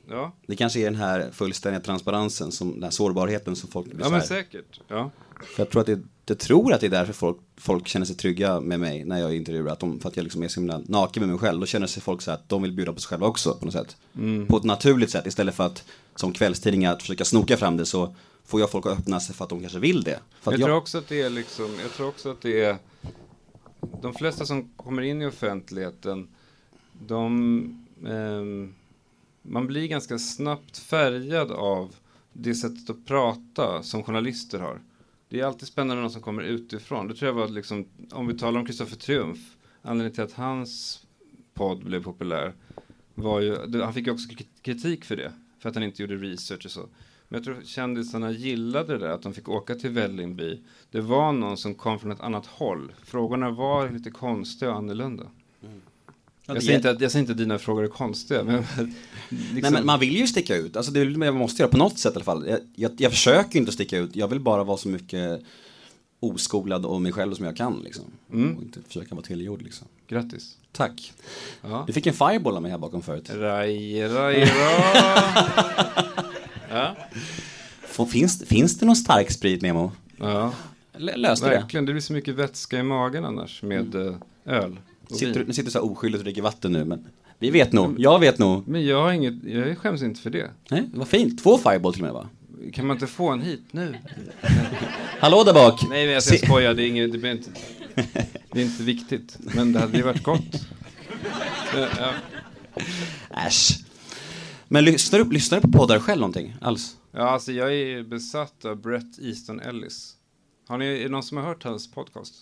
ja. Det kanske är den här fullständiga transparensen, som, den här sårbarheten som folk blir ja, men säkert. Ja. För jag tror att det, jag tror att det är därför folk, folk känner sig trygga med mig när jag intervjuar. Att de, för att jag liksom är så himla naken med mig själv. Då känner sig folk så att de vill bjuda på sig själva också på något sätt. På ett naturligt sätt istället för att som kvällstidningar att försöka snoka fram det så får jag folk att öppna sig för att de kanske vill det. Att Jag tror också att det är liksom, jag tror också att det är de flesta som kommer in i offentligheten, de, ehm, man blir ganska snabbt färgad av det sättet att prata som journalister har. Det är alltid spännande med någon som kommer utifrån. Det tror jag var liksom, om vi talar om Kristoffer Triumf, anledningen till att hans podd blev populär var ju, han fick ju också kritik för det, för att han inte gjorde research och så. Men jag tror kändisarna gillade det där, att de fick åka till Vällingby. Det var någon som kom från ett annat håll. Frågorna var lite konstiga och annorlunda. Ja, Jag säger, inte jag säger inte att dina frågor är konstiga, men liksom, Nej men man vill ju sticka ut, alltså det är man måste göra på något sätt i alla fall. Jag, jag, jag försöker inte sticka ut, jag vill bara vara så mycket oskolad och mig själv som jag kan liksom. Mm. Och inte försöka vara tillgjord liksom. grattis. Tack. Ja. Du fick en fireball av mig här bakom förut. Raj, raj, ra. ja. Finns, finns det någon stark sprit Nemo? ja, L- Lös det. verkligen. Det blir så mycket vätska i magen annars med eh, öl Sitter, nu sitter du så här oskyldigt och dricker vatten nu, men vi vet nog. Jag vet nog. Men jag har inget, jag skäms inte för det. Nej, vad fint. Två fireball till och med va? Kan man inte få en hit nu? Hallå där bak! Nej, men jag Se- skojar. Det är, inget, det, blir inte, det är inte viktigt. Men det hade ju varit gott. Ja, ja. Äsch. Men lyssnar du, lyssnar du på poddar själv någonting? Alls? ja, alltså jag är besatt av Brett Easton Ellis. Har ni, är det någon som har hört hans podcast?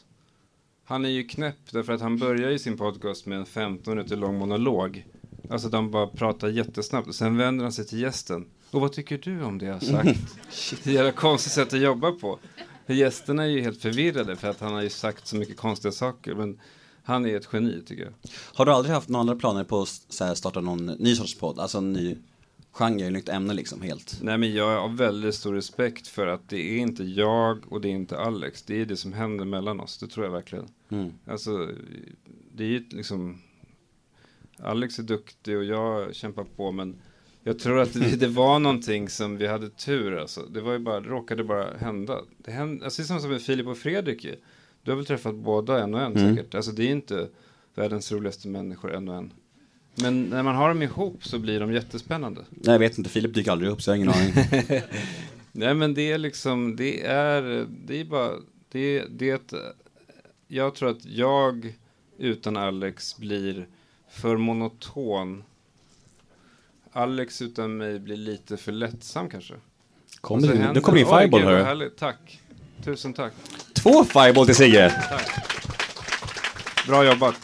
Han är ju knäpp därför att han börjar i sin podcast med en 15 minuter lång monolog. Alltså de bara pratar jättesnabbt och sen vänder han sig till gästen. Och vad tycker du om det jag har sagt? Det är ett konstigt sätt att jobba på. För gästerna är ju helt förvirrade för att han har ju sagt så mycket konstiga saker. Men han är ett geni tycker jag. Har du aldrig haft några andra planer på att starta någon ny sorts podd? Alltså en ny genre, nytt ämne liksom helt? Nej men jag har väldigt stor respekt för att det är inte jag och det är inte Alex. Det är det som händer mellan oss, det tror jag verkligen. Mm. Alltså, det är ju liksom... Alex är duktig och jag kämpar på men jag tror att det, det var någonting som vi hade tur alltså. Det var ju bara, det råkade bara hända. Det hände, alltså det är samma som med Filip och Fredrik ju. Du har väl träffat båda en och en Mm. säkert. Alltså det är inte världens roligaste människor en och en. Men när man har dem ihop så blir de jättespännande. Nej, jag vet inte, Filip dyker aldrig upp så jag har ingen aning. Nej men det är liksom, det är, det är bara, det, det jag tror att jag utan Alex blir för monoton. Alex utan mig blir lite för lättsam kanske. Kom det, händer- kommer Oj, fireball vad hörru. Tack. Tusen tack. Två fireball till Sigge! Bra jobbat.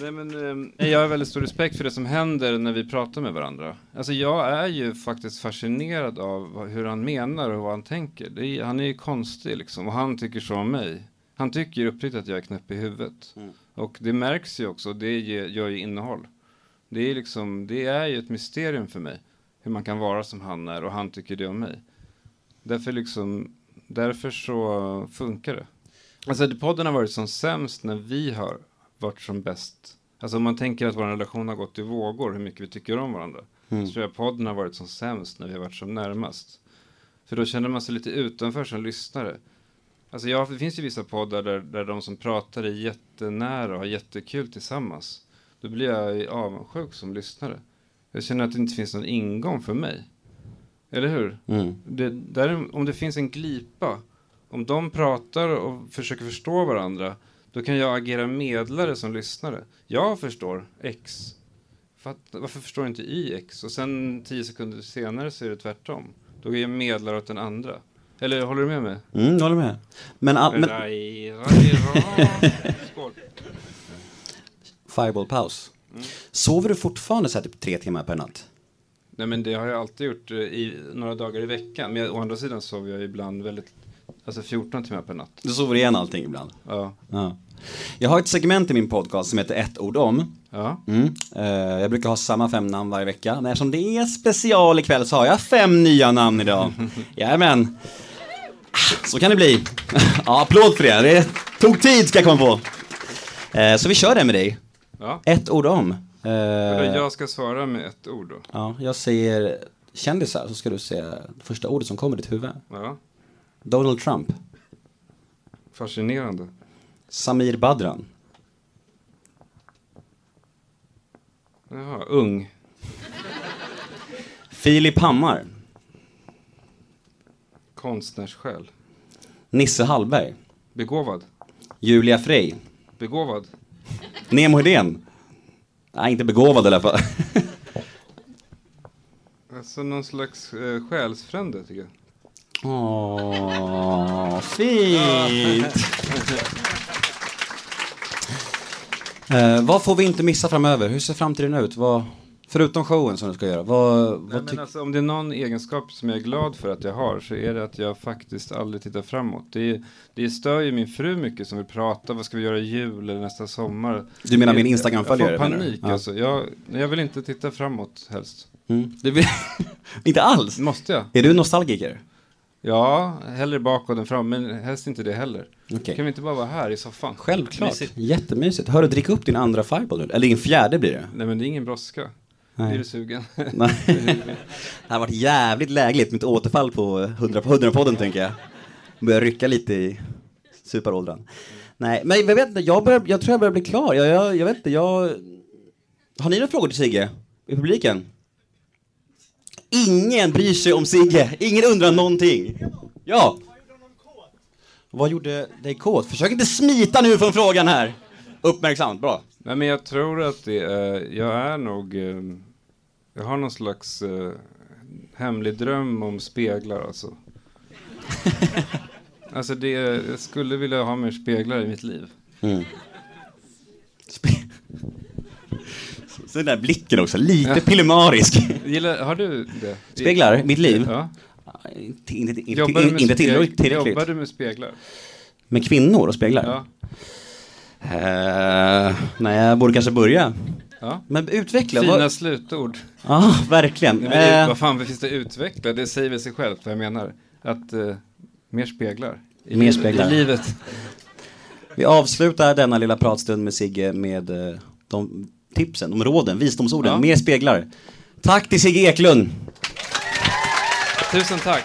Nej, men, ehm, jag har väldigt stor respekt för det som händer när vi pratar med varandra. Alltså, jag är ju faktiskt fascinerad av hur han menar och vad han tänker. Det är, han är ju konstig liksom, och han tycker så om mig. Han tycker uppriktigt att jag är knäpp i huvudet. Mm. Och det märks ju också, det gör ju innehåll. Det är, liksom, det är ju ett mysterium för mig, hur man kan vara som han är och han tycker det om mig. Därför, liksom, därför så funkar det. Alltså podden har varit som sämst när vi har varit som bäst. Alltså om man tänker att vår relation har gått i vågor, hur mycket vi tycker om varandra. Mm. Så tror jag podden har varit som sämst när vi har varit som närmast. För då känner man sig lite utanför som lyssnare. Alltså ja, det finns ju vissa poddar där, där de som pratar är jättenära och har jättekul tillsammans. då blir jag avundsjuk som lyssnare. Jag känner att det inte finns någon ingång för mig. Eller hur? Mm. Det, där, om det finns en glipa, om de pratar och försöker förstå varandra, då kan jag agera medlare som lyssnare. Jag förstår X. Varför förstår inte Y X? Och sen tio sekunder senare så är det tvärtom. Då är jag medlare åt den andra. Eller håller du med mig? Mm, jag håller med. Men, all, men fireball-paus. Sover du fortfarande så här typ tre timmar per natt? Nej men det har jag alltid gjort eh, i några dagar i veckan. Men å andra sidan sover jag ibland väldigt, alltså 14 timmar per natt. Du sover igen allting ibland? Ja. Ja. Jag har ett segment i min podcast som heter ett ord om. Ja. Mm. Eh, jag brukar ha samma fem namn varje vecka, men eftersom det är special ikväll så har jag fem nya namn idag. Jajamän. Så kan det bli. ja, applåd för det. Det tog tid ska jag komma på. Eh, så vi kör det med dig. ja. Ett ord om. Eh, Jag ska svara med ett ord då. ja, jag säger kändisar så ska du säga första ordet som kommer i ditt huvud. Ja. Donald Trump. Fascinerande. Samir Badran. Jaha, ung. Filip Hammar. Konstnärssjäl. Nisse Hallberg. Begåvad. Julia Frey. Begåvad. Nemo Hedén. Nej, inte begåvad i alla fall. Alltså någon slags eh, själsfrände tycker jag. Åh, fint! Eh, vad får vi inte missa framöver? Hur ser framtiden ut? Vad, förutom showen som du ska göra. Vad, Nej, vad alltså, om det är någon egenskap som jag är glad för att jag har så är det att jag faktiskt aldrig tittar framåt. Det, det stör ju min fru mycket som vill prata, vad ska vi göra i jul eller nästa sommar? Du menar min Instagram-följare, Jag får panik Ja. alltså. Jag, jag vill inte titta framåt helst. mm. du vill... Inte alls? Måste jag? Är du nostalgiker? Ja, hellre bakåt än fram, men helst inte det heller. Okej. Kan vi inte bara vara här i soffan? Självklart. Mysigt. Jättemysigt. Hör du, drick upp din andra fireball nu. Eller din fjärde blir det. Nej men det är ingen brådska. Nej. Är du sugen? Nej. det har varit jävligt lägligt med ett återfall på 100 på 100-podden tänker jag. Börjar rycka lite i superåldern. Nej, men jag vet inte, jag, börjar, jag tror jag börjar bli klar. Jag, jag, jag vet inte, jag... Har ni några frågor till Sigge? I publiken? Ingen bryr sig om Sigge. Ingen undrar någonting. Ja. Vad gjorde dig kåt? Försök inte smita nu från frågan här. Uppmärksamt, bra. Nej men jag tror att det är, jag är nog, eh, jag har någon slags eh, hemlig dröm om speglar alltså. alltså det, jag skulle vilja ha mer speglar i mitt liv. Mm. Så den där blicken också, lite pillemarisk. Gillar, har du det? Speglar, mitt liv? Ja. Inte, inte, Jobbar med inte tillräckligt. Jobbar tillräckligt. du med speglar? Med kvinnor och speglar? Ja. Eh, nej, jag borde kanske börja. ja. Men utveckla. Fina vad- slutord. Ja, verkligen. Nej, men Eh, vad fan finns det utveckla? Det säger väl sig självt vad jag menar. Att eh, mer speglar. I Mer speglar. I livet. vi avslutar denna lilla pratstund med Sigge med de tipsen, de råden, visdomsorden, Ja. mer speglar. Tack till Sigge Eklund. Tusen tack.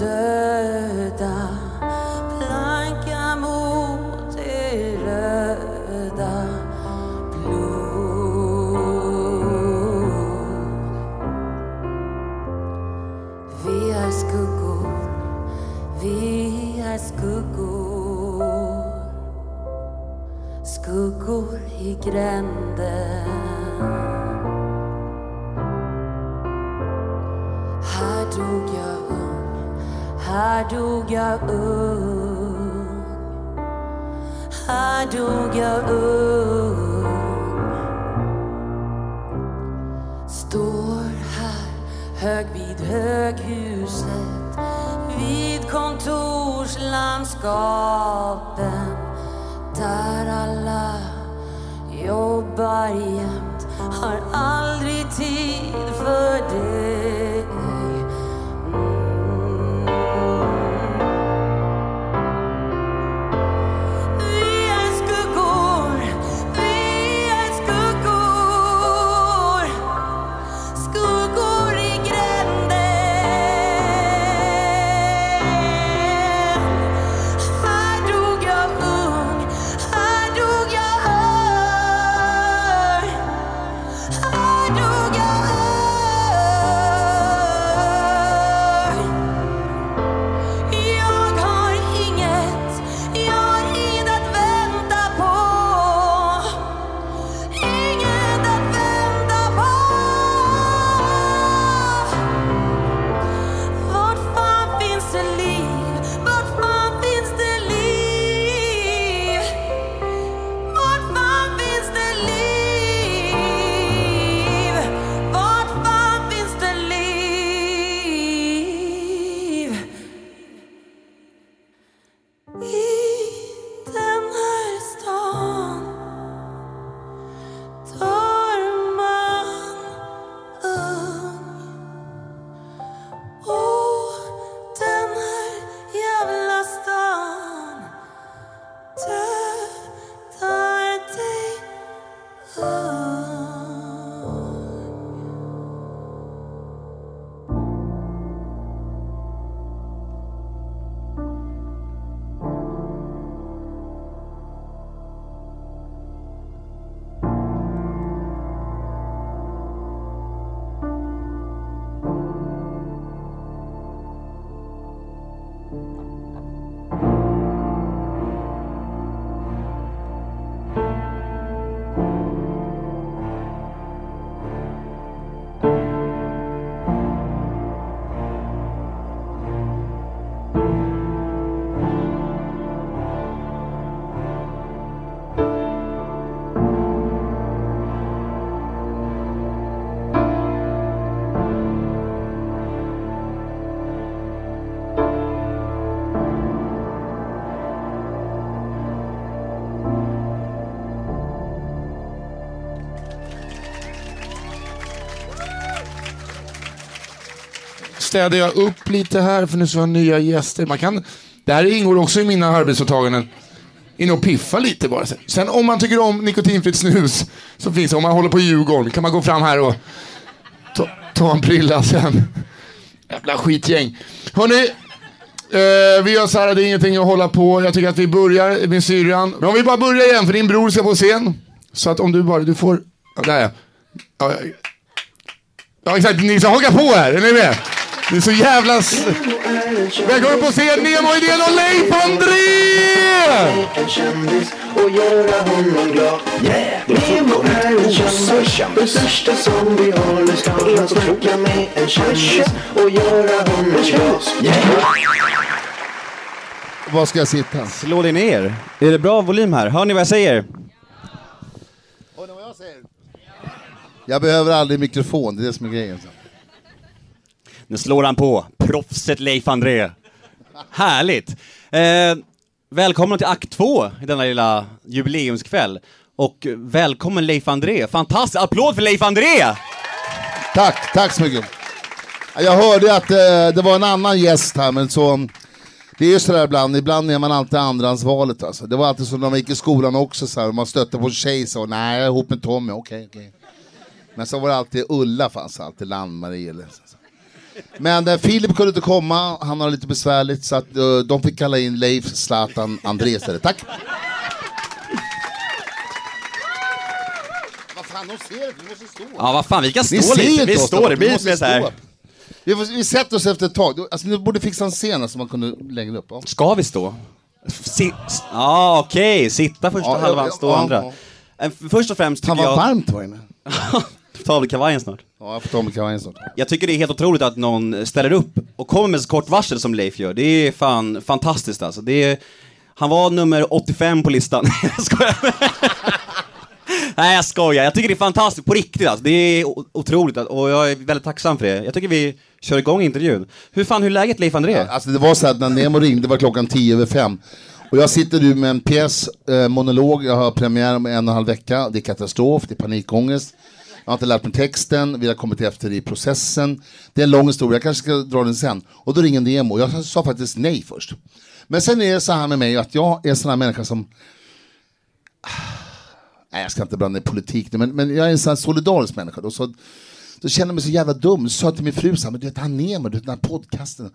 Döda blanka mot det röda blod. Vi är skuggor, vi är skuggor. Skuggor i gränden. Här dog jag ung Här dog jag ung Står här hög vid höghuset Vid kontorslandskapen Där alla jobbar jämt. Har aldrig tid för det. Städar jag upp lite här för nu ska vi ha nya gäster. Man kan, det här ingår också i mina arbetsåtaganden. In och piffa lite bara. Sen om man tycker om nikotinfritt snus så finns det, om man håller på Djurgården kan man gå fram här och ta, ta en prilla sen. Jävla skitgäng. Hörni, eh, vi gör så här, det är ingenting att hålla på. Jag tycker att vi börjar med syrran. Men om vi bara börjar igen, för din bror ska på scen. Så att om du bara, du får, ja, där ja. ja. ja. Ja exakt, ni ska haka på här, är ni med? Det är så jävla... Välkommen på scen, Nemo Idén och Leif André! och göra honom glad. Yeah! Nemo är en kändis, den största som vi har. Nu ska han snacka med en kändis och göra honom glad. Yeah! Var ska jag sitta? Slå dig ner. Är det bra volym här? Hör ni vad jag säger? Jag behöver aldrig mikrofon, det är det som är grejen. Nu slår han på. Proffset Leif André. Härligt. Eh, välkommen till akt två i denna lilla jubileumskväll. Och välkommen Leif André. Fantastiskt. Applåd för Leif André! Tack, tack så mycket. Jag hörde att eh, det var en annan gäst här, men så... Det är ju sådär ibland, ibland är man alltid andrahandsvalet alltså. Det var alltid så när man gick i skolan också, så här, man stötte på en tjej så nej jag är ihop med Tommy, okej okej. Men så var det alltid Ulla fanns alltid, Landmarie eller så. Men eh, Filip kunde inte komma, han har lite besvärligt så att eh, de fick kalla in Leif Zlatan André istället. Tack! Vad fan, de ser det, vi måste stå. Ja, vad fan, vi kan stå Ni ser lite. inte Vi oss står, det vi blir måste lite så här. upp. Vi, får, vi sätter oss efter ett tag. Alltså, ni borde fixa en scen så man kunde längre upp. Ja. Ska vi stå? Si ja, okej. Sitta första Ja, ja, halvan, ja, stå ja, andra. ja. Eh, Först och främst Fan tycker vad jag... varmt det var inne. Ta av dig kavajen snart. Ja, jag får ta av mig kavajen snart. Jag tycker det är helt otroligt att någon ställer upp och kommer med så kort varsel som Leif gör. Det är fan fantastiskt alltså. Det är, han var nummer 85 på listan. jag skojar. Nej jag skojar, jag tycker det är fantastiskt på riktigt alltså. Det är otroligt och jag är väldigt tacksam för det. Jag tycker vi kör igång intervjun. Hur fan, hur är läget Leif André? Alltså det var så att när Nemo ringde var klockan tio över fem. Och jag sitter nu med en pjäs, eh, monolog, jag har premiär om en och en halv vecka. Det är katastrof, det är panikångest. Jag har inte lärt mig texten, vi har kommit efter i processen. Det är en lång historia, jag kanske ska dra den sen. Och då ringer Nemo, jag sa faktiskt nej först. Men sen är det så här med mig att jag är en sån här människa som Nej, jag ska inte blanda i politik nu, men, men jag är en sån här solidarisk människa. Då, så, då känner jag mig så jävla dum. Så sa jag till min fru, så här, men du vet han Nemo, du vet den här podcasten.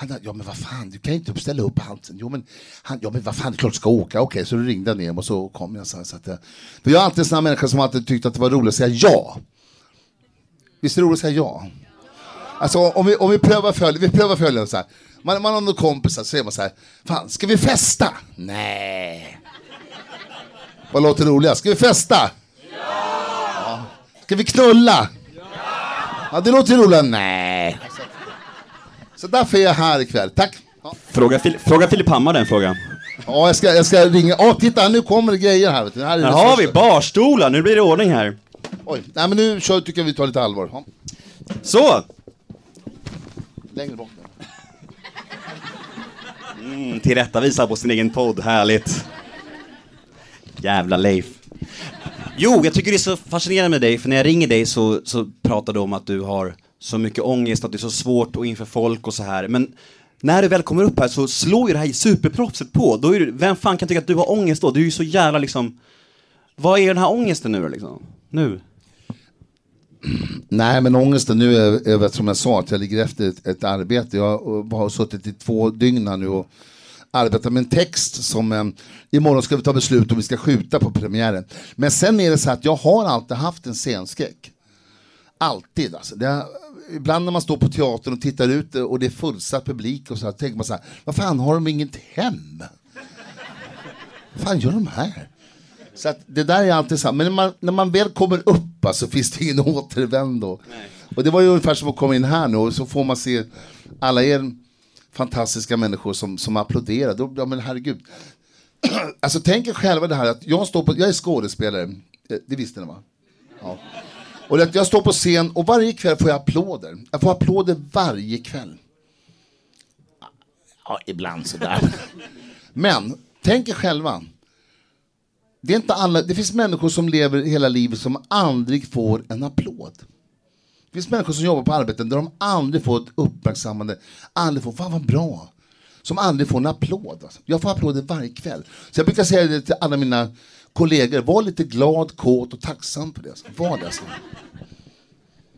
Han sa, ja men vad fan, du kan ju inte ställa upp halsen. Jo men, han, ja, men vad fan, det är klart du ska åka. Okej, så du ringde ner och så kom jag. Så, här, så att, för jag är alltid en sån här människa som alltid tyckt att det var roligt att säga ja. Visst är det roligt att säga ja? Alltså om vi, om vi prövar följande, vi prövar följande så här. Man, man har några kompisar så säger man så här, fan ska vi festa? Nej. Vad låter roligast? Ska vi festa? Ja. Ska vi knulla? Ja. ja det låter roligare. Nej. Så därför är jag här ikväll. Tack. Ja, Fråga, Fil- fråga Filip Hammar den frågan. ja jag, ska, jag ska ringa. Ja, titta nu kommer det grejer här. Vet du. här är Här har vi barstolar, nu blir det ordning här. Oj, nej men nu kör, tycker jag vi tar lite allvar. Ja. Så! Längre bort. Mm, tillrättavisa på sin egen podd, härligt. Jävla Leif. Jo, jag tycker det är så fascinerande med dig, för när jag ringer dig så, så pratar du om att du har så mycket ångest, att det är så svårt och inför folk och så här. Men när du väl kommer upp här så slår ju det här superproffset på. Då är du, vem fan kan tycka att du har ångest då? Du är ju så jävla liksom... Vad är den här ångesten nu då, liksom? Nu? Nej, men ångesten nu är, är väl som jag sa, att jag ligger efter ett, ett arbete. Jag har suttit i två dygn här nu och arbetat med en text som eh, imorgon ska vi ta beslut om vi ska skjuta på premiären. Men sen är det så att jag har alltid haft en scenskräck. Alltid alltså. Det har ibland när man står på teatern och tittar ut och det är fullsatt publik och så här, tänker man så här, vad fan har de inget hem? Vad fan gör de här? Så att det där är alltid så. Men när man, när man väl kommer upp alltså, finns det ingen återvändo. Och det var ju ungefär som att komma in här nu och så får man se alla er fantastiska människor som, som applåderar. Då, ja, men herregud. alltså tänk er själva det här att jag, står på, jag är skådespelare. Eh, Det visste ni va? Ja. Och det, jag står på scen och varje kväll får jag applåder. Jag får applåder varje kväll. Ja, ibland sådär. Men tänk er själva. Det, är inte alla, det finns människor som lever hela livet som aldrig får en applåd. Det finns människor som jobbar på arbeten där de aldrig får ett uppmärksammande, aldrig får, fan vad bra. Som aldrig får en applåd. Alltså. Jag får applåder varje kväll. Så jag brukar säga det till alla mina kollegor, var lite glad, kåt och tacksam för det. Alltså. Var det alltså.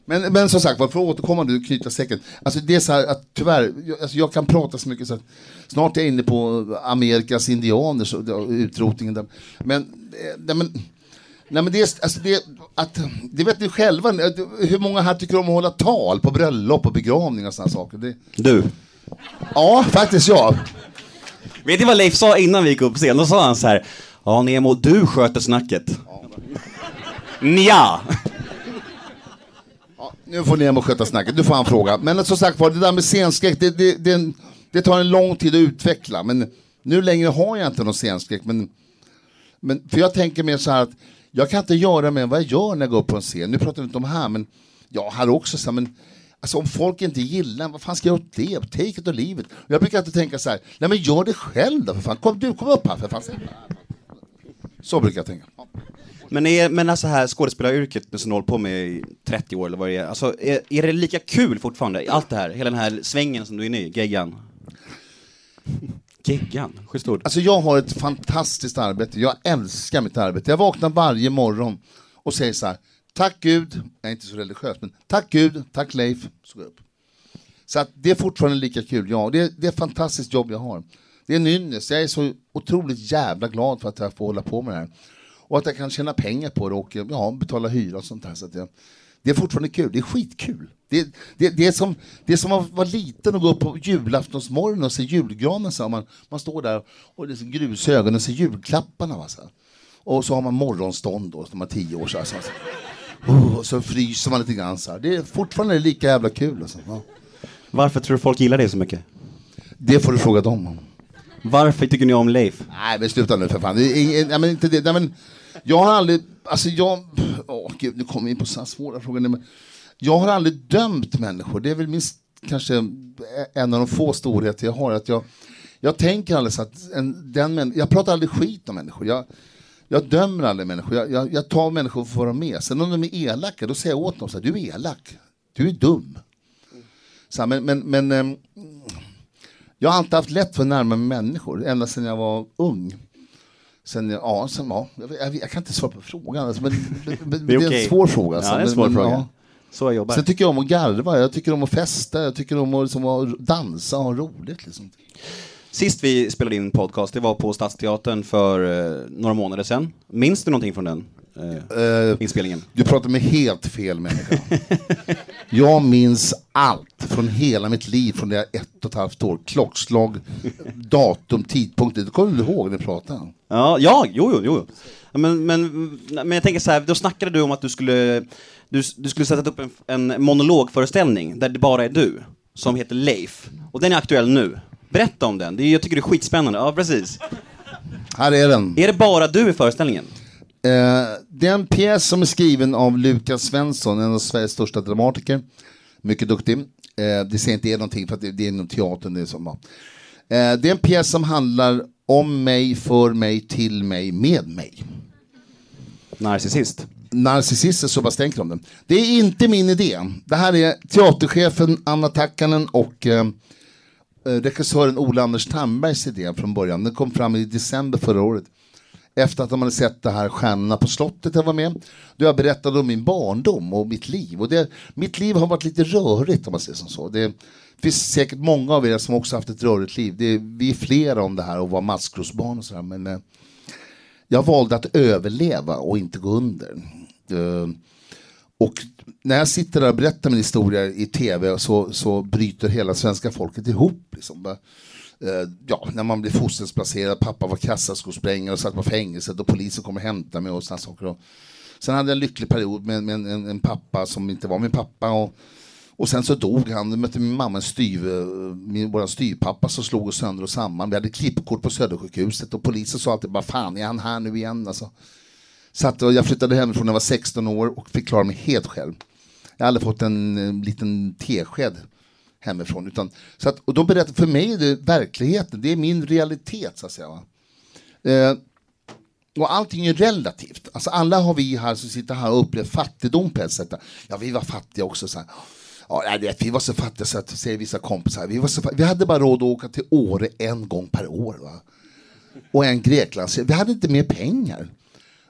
Men, men som sagt, för att återkomma nu, knyta säcken. Alltså det är så här att tyvärr, jag, alltså jag kan prata så mycket så att snart är jag inne på Amerikas indianer, så, utrotningen där. Men, eh, nej, men, nej, men det, är, alltså det, att, det vet ni själva, att- hur många här tycker om att hålla tal på bröllop och begravning och sådana saker? Det, Du. ja, faktiskt ja. Vet ni vad Leif sa innan vi gick upp på scen? Då sa han så här. Ja, Nemo, du sköter snacket. Ja. Nja. Ja, nu får Nemo sköta snacket, nu får han fråga. Men som sagt var, det där med scenskräck, det, det, det, det tar en lång tid att utveckla. Men nu längre har jag inte någon scenskräck. Men, men, för jag tänker mer så här att jag kan inte göra mer än vad jag gör när jag går upp på en scen. Nu pratar vi inte om här, men jag här också. Så här, men, alltså, om folk inte gillar vad fan ska jag göra åt det? Take it or leave it. Jag brukar alltid tänka så här, nej men gör det själv då för fan. Kom, du, kom upp här för fan. Så brukar jag tänka. Ja. Men, är, men alltså här skådespelaryrket som du håller på med i 30 år eller vad det är, alltså är, är det lika kul fortfarande? Allt det här, hela den här svängen som du är inne i, geggan? Geggan, schysst ord. Alltså jag har ett fantastiskt arbete, jag älskar mitt arbete. Jag vaknar varje morgon och säger så här, tack Gud, jag är inte så religiös, men tack Gud, tack Leif, så går jag upp. Så att det är fortfarande lika kul, ja. Det, är- det är ett fantastiskt jobb jag har. Det är en ynnest, jag är så otroligt jävla glad för att jag får hålla på med det här. Och att jag kan tjäna pengar på det och ja, betala hyra och sånt där. Så att jag, det är fortfarande kul, det är skitkul. Det, det, det, är som, det är som att vara liten och gå upp på julaftonsmorgon och se julgranen. Så man, man står där och det är grus i ögonen och ser julklapparna. Va, så. Och så har man morgonstånd då, som man är tio år. Så, så, oh, och så fryser man lite grann. Så. Det är fortfarande lika jävla kul. Alltså. Ja. Varför tror du folk gillar dig så mycket? Det får du fråga dem om. Varför tycker ni om Leif? Nej men sluta nu för fan. Det är ing- nej, men inte det. Nej, men jag har aldrig, alltså jag, åh gud nu kommer vi in på så här svåra frågor. Nej, men jag har aldrig dömt människor. Det är väl minst kanske en av de få storheter jag har. Att jag, jag tänker aldrig så att en, den män, jag pratar aldrig skit om människor. Jag, jag dömer aldrig människor. Jag, jag, jag tar människor för vad de är. Sen om de är elaka, då säger jag åt dem så här, du är elak. Du är dum. Så här, men, men, men ehm, jag har alltid haft lätt för att närma mig människor, ända sedan jag var ung. Sen, jag- ja, sen, ja, jag, jag, jag kan inte svara på frågan, alltså, men, men, det är okej. en svår fråga. Alltså, Ja, det är en svår men, fråga. ja. Så jag jobbar. Sen tycker jag om att garva, jag tycker om att festa, jag tycker om att, liksom, dansa och ha roligt. Liksom. Sist vi spelade in podcast, det var på Stadsteatern för eh, några månader sedan. Minns du någonting från den eh, inspelningen? du pratar med helt fel människa. jag minns allt från hela mitt liv, från det jag ett och ett halvt år. Klockslag, datum, tidpunkt. Det kommer du ihåg när du pratade? Ja, ja jo, jo, jo. Men, men, men jag tänker så här, då snackade du om att du skulle, du, du skulle sätta upp en, en monologföreställning där det bara är du, som heter Leif. Och den är aktuell nu. Berätta om den, det jag tycker det är skitspännande. Ja, precis. Här är den. Är det bara du i föreställningen? Eh, det är en pjäs som är skriven av Lukas Svensson, en av Sveriges största dramatiker. Mycket duktig. Eh, det säger inte er någonting för att det, är inom teatern. Det är, som, eh, det är en pjäs som handlar om mig, för mig, till mig, med mig. Narcissist. Narcissister, så bara tänker om den. Det är inte min idé. Det här är teaterchefen Anna Takkanen och eh, regissören Ola-Anders Tandbergs idé från början. Den kom fram i december förra året. Efter att de hade sett det här Stjärnorna på slottet jag var med. Då jag berättade om min barndom och mitt liv. Och det, mitt liv har varit lite rörigt om man säger som så. Det finns säkert många av er som också haft ett rörigt liv. Det, vi är flera om det här och vara maskrosbarn och sådär. Men eh, jag valde att överleva och inte gå under. Eh, och när jag sitter där och berättar min historia i tv så, så bryter hela svenska folket ihop. Liksom. Eh, ja, när man blir fosterhemsplacerad, pappa var kassaskosprängare och satt på fängelset och polisen kommer och hämtade mig och sådana saker. Och sen hade jag en lycklig period med, med en, en, en pappa som inte var min pappa. Och, och sen så dog han, mötte min mamma en styv, eh, min, våran styvpappa som slog oss sönder och samman. Vi hade klippkort på Södersjukhuset och polisen sa alltid bara fan är han här nu igen alltså. Så att, jag flyttade hemifrån när jag var 16 år och fick klara mig helt själv. Jag hade aldrig fått en, en liten tesked hemifrån. Utan, så att, och de berättar, för mig är det verkligheten, det är min realitet så att säga. Va? Eh, och allting är relativt. Alltså alla har vi här som sitter här och upplever fattigdom på ett sätt. Ja, vi var fattiga också. Så här. Ja, det, vi var så fattiga så att, säger vissa kompisar, vi, var så, vi hade bara råd att åka till Åre en gång per år. Va? Och en Greklands, vi hade inte mer pengar.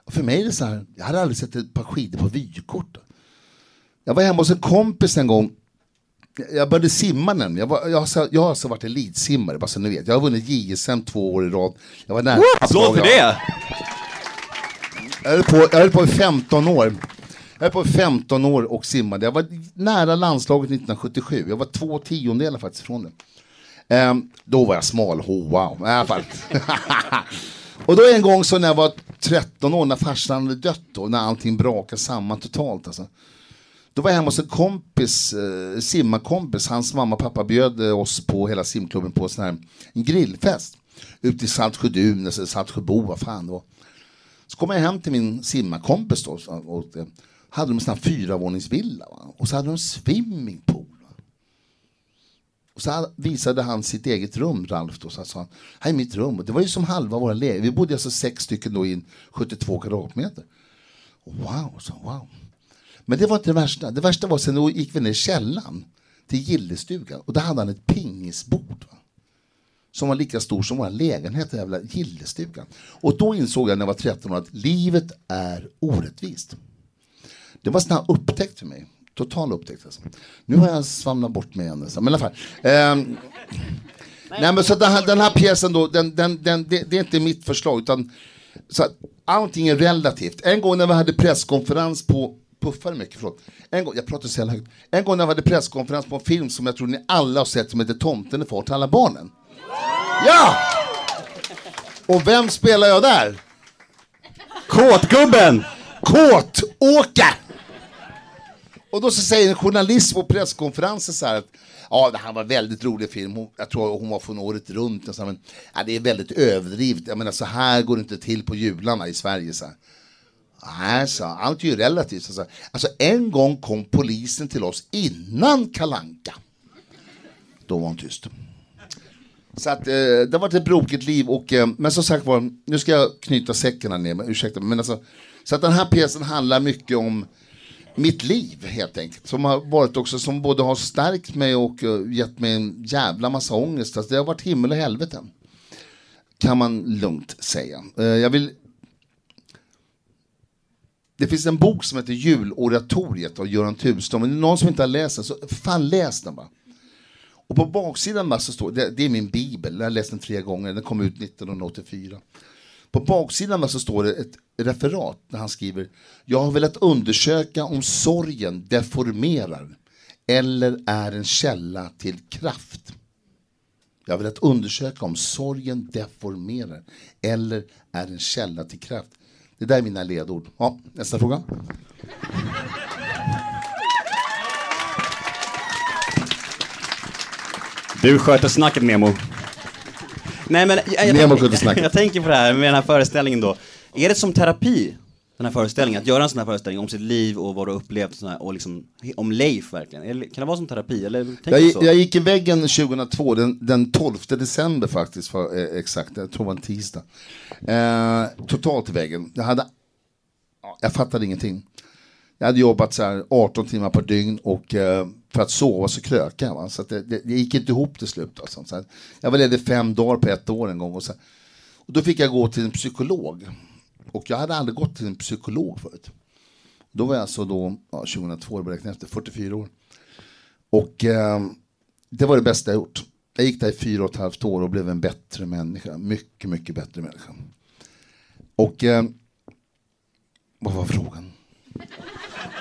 Och för mig är det så här, jag hade aldrig sett ett par skidor på vykort. Jag var hemma hos en kompis en gång. Jag började simma nämligen. Jag, var, jag, har, jag har alltså varit elitsimmare, bara så ni vet. Jag har vunnit JSM två år i rad. Jag var nära. Applåd för det! Jag höll, på, jag höll på i 15 år. Jag höll på i 15 år och simmade. Jag var nära landslaget 1977. Jag var två tiondelar faktiskt från det. Ehm, då var jag smal, wow. I alla fall. och då en gång så när jag var 13 år, när farsan hade dött då, när allting brakade samman totalt alltså. Då var jag hemma hos en kompis, eh, simmarkompis, hans mamma och pappa bjöd eh, oss på hela simklubben på sån här, en grillfest. Ute i Saltsjödun, eller Saltsjöbo, vad fan det var. Så kom jag hem till min simmarkompis då, Och, och eh, hade de en sån här fyravåningsvilla. Va? Och så hade de swimmingpool. Va? Och så visade han sitt eget rum, Ralf, då, så sa han här är mitt rum. Och det var ju som halva våra lägenhet. Vi bodde alltså sex stycken då i 72 kvadratmeter. Wow, så wow. Men det var inte det värsta. Det värsta var sen då gick vi ner i källaren till gillestugan och där hade han ett pingisbord. Va? Som var lika stor som vår lägenhet, den jävla gillestugan. Och då insåg jag när jag var 13 år att livet är orättvist. Det var en sån här upptäckt för mig. Total upptäckt alltså. Nu har jag svamlat bort mig igen. alltså. Men i alla fall. Ehm, nej men så den här, den här pjäsen då, den, den, den, det, det är inte mitt förslag utan så allting är relativt. En gång när vi hade presskonferens på Puffar mycket, förlåt. En gång, jag pratar så jävla högt. En gång när vi hade presskonferens på en film som jag tror ni alla har sett som heter Tomten är far till alla barnen. Ja! Och vem spelar jag där? Kåtgubben! Kåt-Åke! Och då så säger en journalist på presskonferensen så här att ja, det här var en väldigt rolig film. Hon, jag tror hon var från året runt. Och så, här, men, ja, det är väldigt överdrivet. Jag menar, så här går det inte till på jularna i Sverige. Så här. Nej, så allt är ju relativt. Alltså. alltså, en gång kom polisen till oss innan Kalanka. Då var hon tyst. Så att, eh, det har varit ett brokigt liv. Och, eh, men som sagt var, nu ska jag knyta säcken här ner. men Ursäkta. Men alltså, så att den här pjäsen handlar mycket om mitt liv helt enkelt. Som har varit också, som både har stärkt mig och uh, gett mig en jävla massa ångest. Alltså, det har varit himmel och helvete. Kan man lugnt säga. Uh, jag vill... Det finns en bok som heter Juloratoriet av Göran Tunström. Om det är någon som inte har läst den, så fan läs den bara. Och på baksidan bara så står det, det är min bibel, jag har läst den tre gånger, den kom ut 1984. På baksidan så står det ett referat där han skriver Jag har velat undersöka om sorgen deformerar eller är en källa till kraft. Jag har velat undersöka om sorgen deformerar eller är en källa till kraft. Det där är mina ledord. Ja, nästa fråga. Du sköter snacket Nemo. Nej men jag, jag, Nemo jag, sköter snacket. jag tänker på det här med den här föreställningen då. Är det som terapi, den här föreställningen? Att göra en sån här föreställning om sitt liv och vad du upplevt och, sån här, och liksom, om Leif verkligen? Eller, kan det vara som terapi? Eller Jag, jag gick i väggen 2002, den, den 12 december faktiskt, för, eh, exakt, jag tror det var en tisdag. Eh, totalt i väggen. Jag, hade, ja, jag fattade ingenting. Jag hade jobbat så här 18 timmar per dygn och eh, för att sova så krökade jag. Va? Så det, det, det gick inte ihop till slut. Alltså. Så här, jag var ledig fem dagar på ett år en gång. Och, så, och då fick jag gå till en psykolog. Och jag hade aldrig gått till en psykolog förut. Då var jag alltså då, ja, 2002, jag beräknar efter, 44 år. Och eh, det var det bästa jag gjort. Jag gick där i fyra och ett halvt år och blev en bättre människa. Mycket, mycket bättre människa. Och eh, vad var frågan?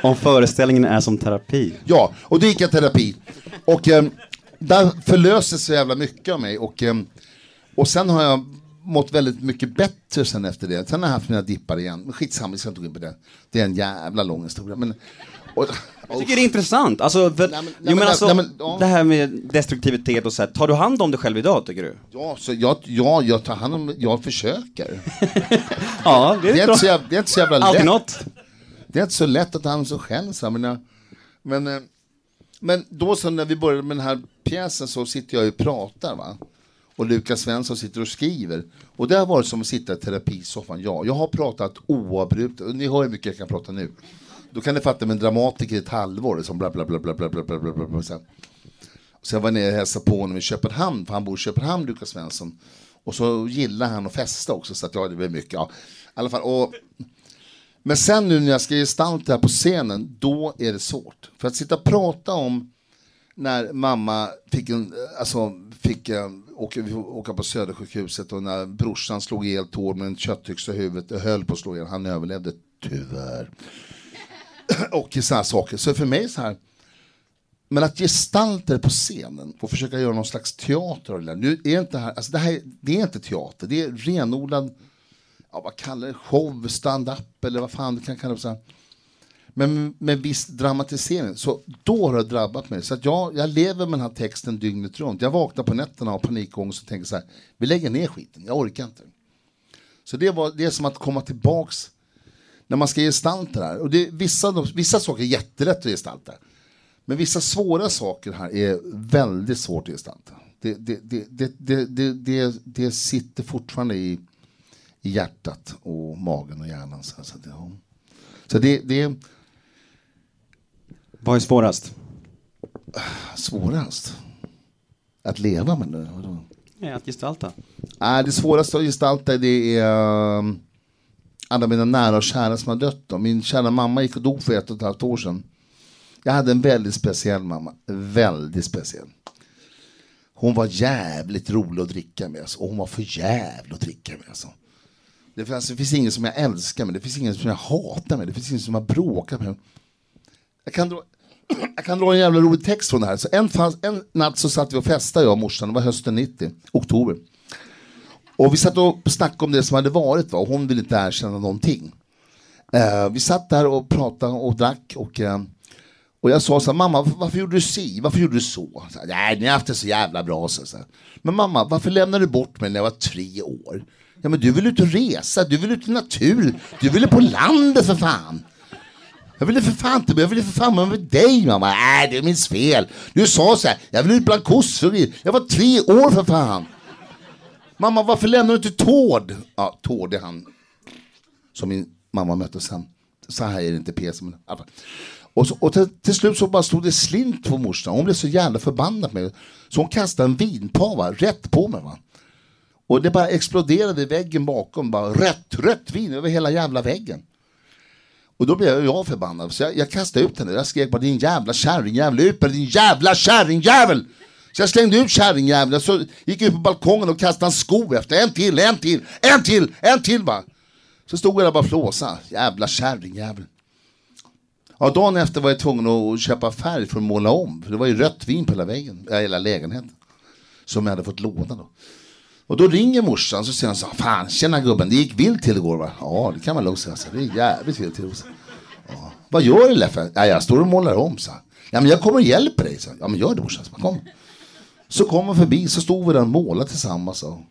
Om föreställningen är som terapi? Ja, och då gick jag terapi. Och eh, där förlöstes så jävla mycket av mig. Och, eh, och sen har jag mått väldigt mycket bättre sen efter det. Sen har jag haft mina dippar igen. Men skitsamma, vi ska inte gå in på det. Det är en jävla lång historia. Men, och, Jag tycker det är intressant. Alltså, för, Nej, men- nej, jo, men alltså nej, men- ja. det här med destruktivitet och så här, tar du hand om dig själv idag tycker du? ja, så jag, ja, jag tar hand om jag försöker. Ja, det är, Det är så jävla, det är inte så jävla Alltid lätt. något. Det är inte så lätt att ta hand om sig själv. Så här, men, jag- men, eh, men då så när vi började med den här pjäsen så sitter jag och pratar. Va? Och Lukas Svensson sitter och skriver. Och det har varit som att sitta i terapisoffan. Ja, jag har pratat oavbrutet. Och ni hör hur mycket jag kan prata nu. Då kan ni fatta med en dramatiker i ett halvår. Som bla bla bla bla bla bla bla bla bla Sen. Sen var jag nere och hälsade på honom i Köpenhamn, för han bor i Köpenhamn, Lukas Svensson. Och så gillar han att festa också, så att ja, det blir mycket. Ja. I alla fall, och, men sen nu när jag ska gestalta här på scenen, då är det svårt. För att sitta och prata om när mamma fick, en, alltså, fick jag åka, åka på Södersjukhuset och när brorsan slog ihjäl Tord med en köttyxa i huvudet, och höll på att slå ihjäl, han överlevde tyvärr. och sådana saker. Så för mig så här, men att gestalta det på scenen och försöka göra någon slags teater av det där. Nu är inte här, alltså det här, det är inte teater, det är renodlad, ja vad kallar det, show, stand-up eller vad fan du kan kalla det. Så här. Men med viss dramatisering, så då har det drabbat mig. Så att jag, jag lever med den här texten dygnet runt. Jag vaknar på nätterna av panikångest och tänker så här, vi lägger ner skiten, jag orkar inte. Så det, var, det är som att komma tillbaks när man ska gestalta det här. Och det, vissa, vissa saker är jättelätt att gestalta. Men vissa svåra saker här är väldigt svårt att gestalta. Det, det, det, det, det, det, det, det sitter fortfarande i, i hjärtat och magen och hjärnan. Så, så, det, ja. så det, det är vad är svårast? svårast. Att leva med det. vadå? Ja, att gestalta. Nej, det svåraste att gestalta det är um, alla mina nära och kära som har dött. Då. Min kära mamma gick och dog för ett och ett halvt år sedan. Jag hade en väldigt speciell mamma. Väldigt speciell. Hon var jävligt rolig att dricka med. Alltså. Och hon var för jävligt att dricka med. Alltså. Det, finns, det finns ingen som jag älskar med. Det finns ingen som jag hatar med. Det finns ingen som jag bråkar med. Jag kan dra, jag kan dra en jävla rolig text från det här. Så en, fanns, en natt så satt vi och festade jag och morsan. Det var hösten 90, oktober. Och vi satt och snackade om det som hade varit. Va? Och hon ville inte erkänna någonting. Eh, vi satt där och pratade och drack. Och, eh, och jag sa så här, mamma varför gjorde du si? Varför gjorde du så? så här, Nej, ni har haft det så jävla bra. Så, här. Men mamma, varför lämnade du bort mig när jag var tre år? Ja, men du vill ut och resa, du vill ut i natur, du ville på landet för fan. Jag ville för fan inte, jag ville för fan vara med dig mamma. Nej, det är mitt fel. Du sa så här, jag vill ut bland kossor. Jag var tre år för fan. Mamma, varför lämnar du inte Tord? Ja, Tord är han som min mamma mötte sen. Så här är det inte PC. Men, i och så, och till, till slut så bara stod det slint på morsan. Hon blev så jävla förbannad med mig. Så hon kastade en vinpava rätt på mig. Va? Och det bara exploderade i väggen bakom. Bara rött, rött vin över hela jävla väggen. Och då blev jag förbannad. Så jag, jag kastade ut henne. Jag skrek bara din jävla kärringjävel. Ut med din jävla kärringjävel! Så jag slängde ut kärringjäveln. Så gick jag ut på balkongen och kastade en sko efter. En till, en till, en till, en till bara. Så stod jag där och bara flåsa. Jävla kärringjävel. Ja, dagen efter var jag tvungen att köpa färg för att måla om. För det var ju rött vin på hela väggen, äh, hela lägenheten. Som jag hade fått låna då. Och då ringer morsan så säger hon så Fan, tjena gubben, det gick vilt till igår va? Ja, det kan man lugnt säga. Så Det är jävligt vilt till. Så. Ja. Vad gör du Leffe? Ja, jag står och målar om, så. Ja, men jag kommer och hjälper dig. Så. Ja, men gör det morsan. Så, kom. Så kom hon förbi, så stod vi där och målade tillsammans. Så.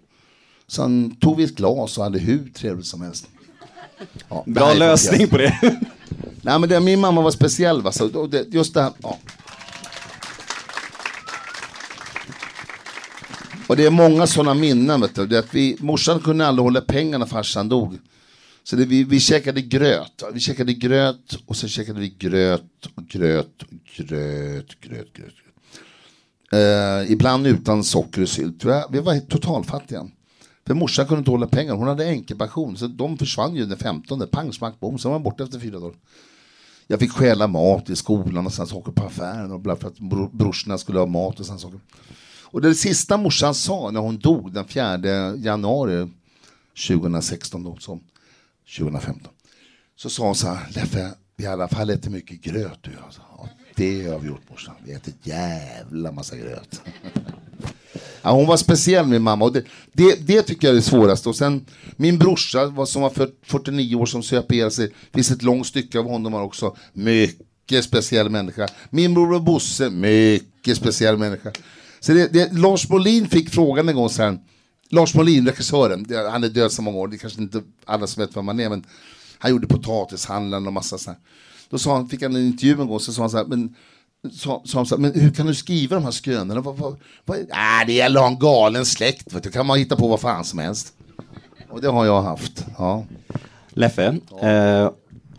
Sen tog vi ett glas och hade hur trevligt som helst. Ja, Bra lösning på det. Nej, men det, min mamma var speciell. Va? Så, det, just det här, ja. Och det är många sådana minnen. Vet du. Det att vi, morsan kunde aldrig hålla pengarna när farsan dog. Så det, vi, vi käkade gröt. Vi käkade gröt och sen käkade vi gröt och gröt och gröt, gröt, gröt. gröt. Eh, ibland utan socker och sylt. Vi, vi var totalfattiga. För morsan kunde inte hålla pengar. Hon hade änkepension. Så de försvann ju den 15. Pang, smack, bom. Sen var man borta efter fyra dagar. Jag fick stjäla mat i skolan och sen saker på affären. Och bla, för att bro, brorsorna skulle ha mat och sen saker. Och det sista morsan sa när hon dog den 4 januari 2016, då, som 2015. Så sa hon så här, Leffe, vi har i alla fall ätit mycket gröt du. Alltså. Ja, det har vi gjort morsan. Vi har ätit jävla massa gröt. Ja, hon var speciell min mamma och det, det, det tycker jag är det svåraste. Och sen min brorsa var, som var 49 år som söp ihjäl sig. Det finns ett långt stycke av honom var också mycket speciell människa. Min bror Bosse, mycket speciell människa. Så det, det, Lars Molin fick frågan en gång så här. Lars Molin, regissören, han är död så många år, det är kanske inte alla som vet vem han är, men han gjorde potatishandlaren och massa så här. Då sa han, fick han en intervju en gång, så sa han så här, men sa, sa han så här, men hur kan du skriva de här skrönorna? Vad, vad, vad, äh, det gäller att ha en galen släkt, vet du. kan man hitta på vad fan som helst. Och det har jag haft. Ja. Leffe, eh,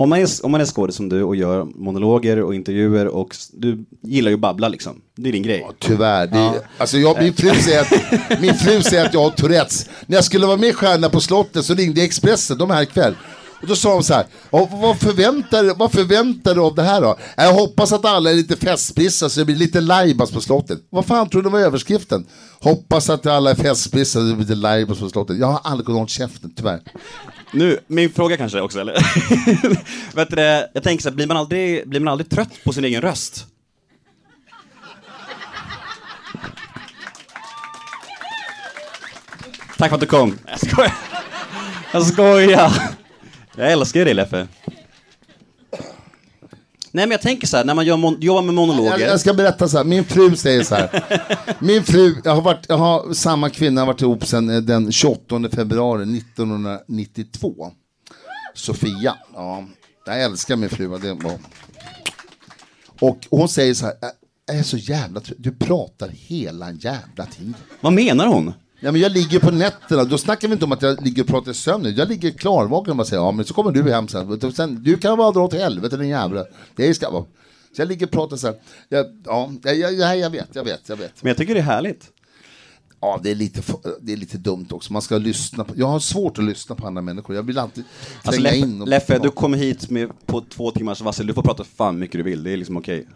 om, man är, om man är skådis som du och gör monologer och intervjuer och s- du gillar ju att babbla liksom. Det är din grej. Tyvärr. Det, alltså jag, min, fru säger att, min fru säger att jag har Tourettes. När jag skulle vara med i Stjärna på slottet så ringde Expressen, de är här ikväll. Och då sa de så här, "Ja, vad förväntar, vad förväntar du av det här då? Jag hoppas att alla är lite festprissa så det blir lite lajbas på slottet. Vad fan tror du var överskriften? Hoppas att alla är festprissa så det blir lite lajbas på slottet. Jag har aldrig kunnat hålla käften, tyvärr. Nu, min fråga kanske också, eller? Vet du, jag tänker så här, blir man, aldrig, blir man aldrig trött på sin egen röst? Tack för att du kom. Jag skojar. Jag skojar. Jag älskar ju dig Leffe. Nej men jag tänker så här, när man gör jobbar med monologer. Jag, jag ska berätta så här, min fru säger så här. Min fru, jag har, varit, jag har samma kvinna, har varit ihop sedan eh, den 28 februari 1992. Sofia, ja. Jag älskar min fru. Det var. Och hon säger så här, "Jag- jag är så jävla trött, du pratar hela jävla tiden. Vad menar hon? Ja, men jag ligger på nätterna, då snackar vi inte om att jag ligger och pratar i sömnen. Jag ligger klarvaken och bara säger, ja men så kommer du hem sen. Sen du kan bara dra åt helvete din jävla. Det ska vara. Så jag ligger och pratar så här. Jag, ja, jag, jag, jag vet, jag vet, jag vet. Men jag tycker det är härligt. Ja, det är, lite, det är lite dumt också. Man ska lyssna på, jag har svårt att lyssna på andra människor. Jag vill alltid Alltså, tränga Leffe, in. Och, Leffe, du kom hit med, på två timmars varsel. Du får prata fan mycket du vill. Det är liksom okej.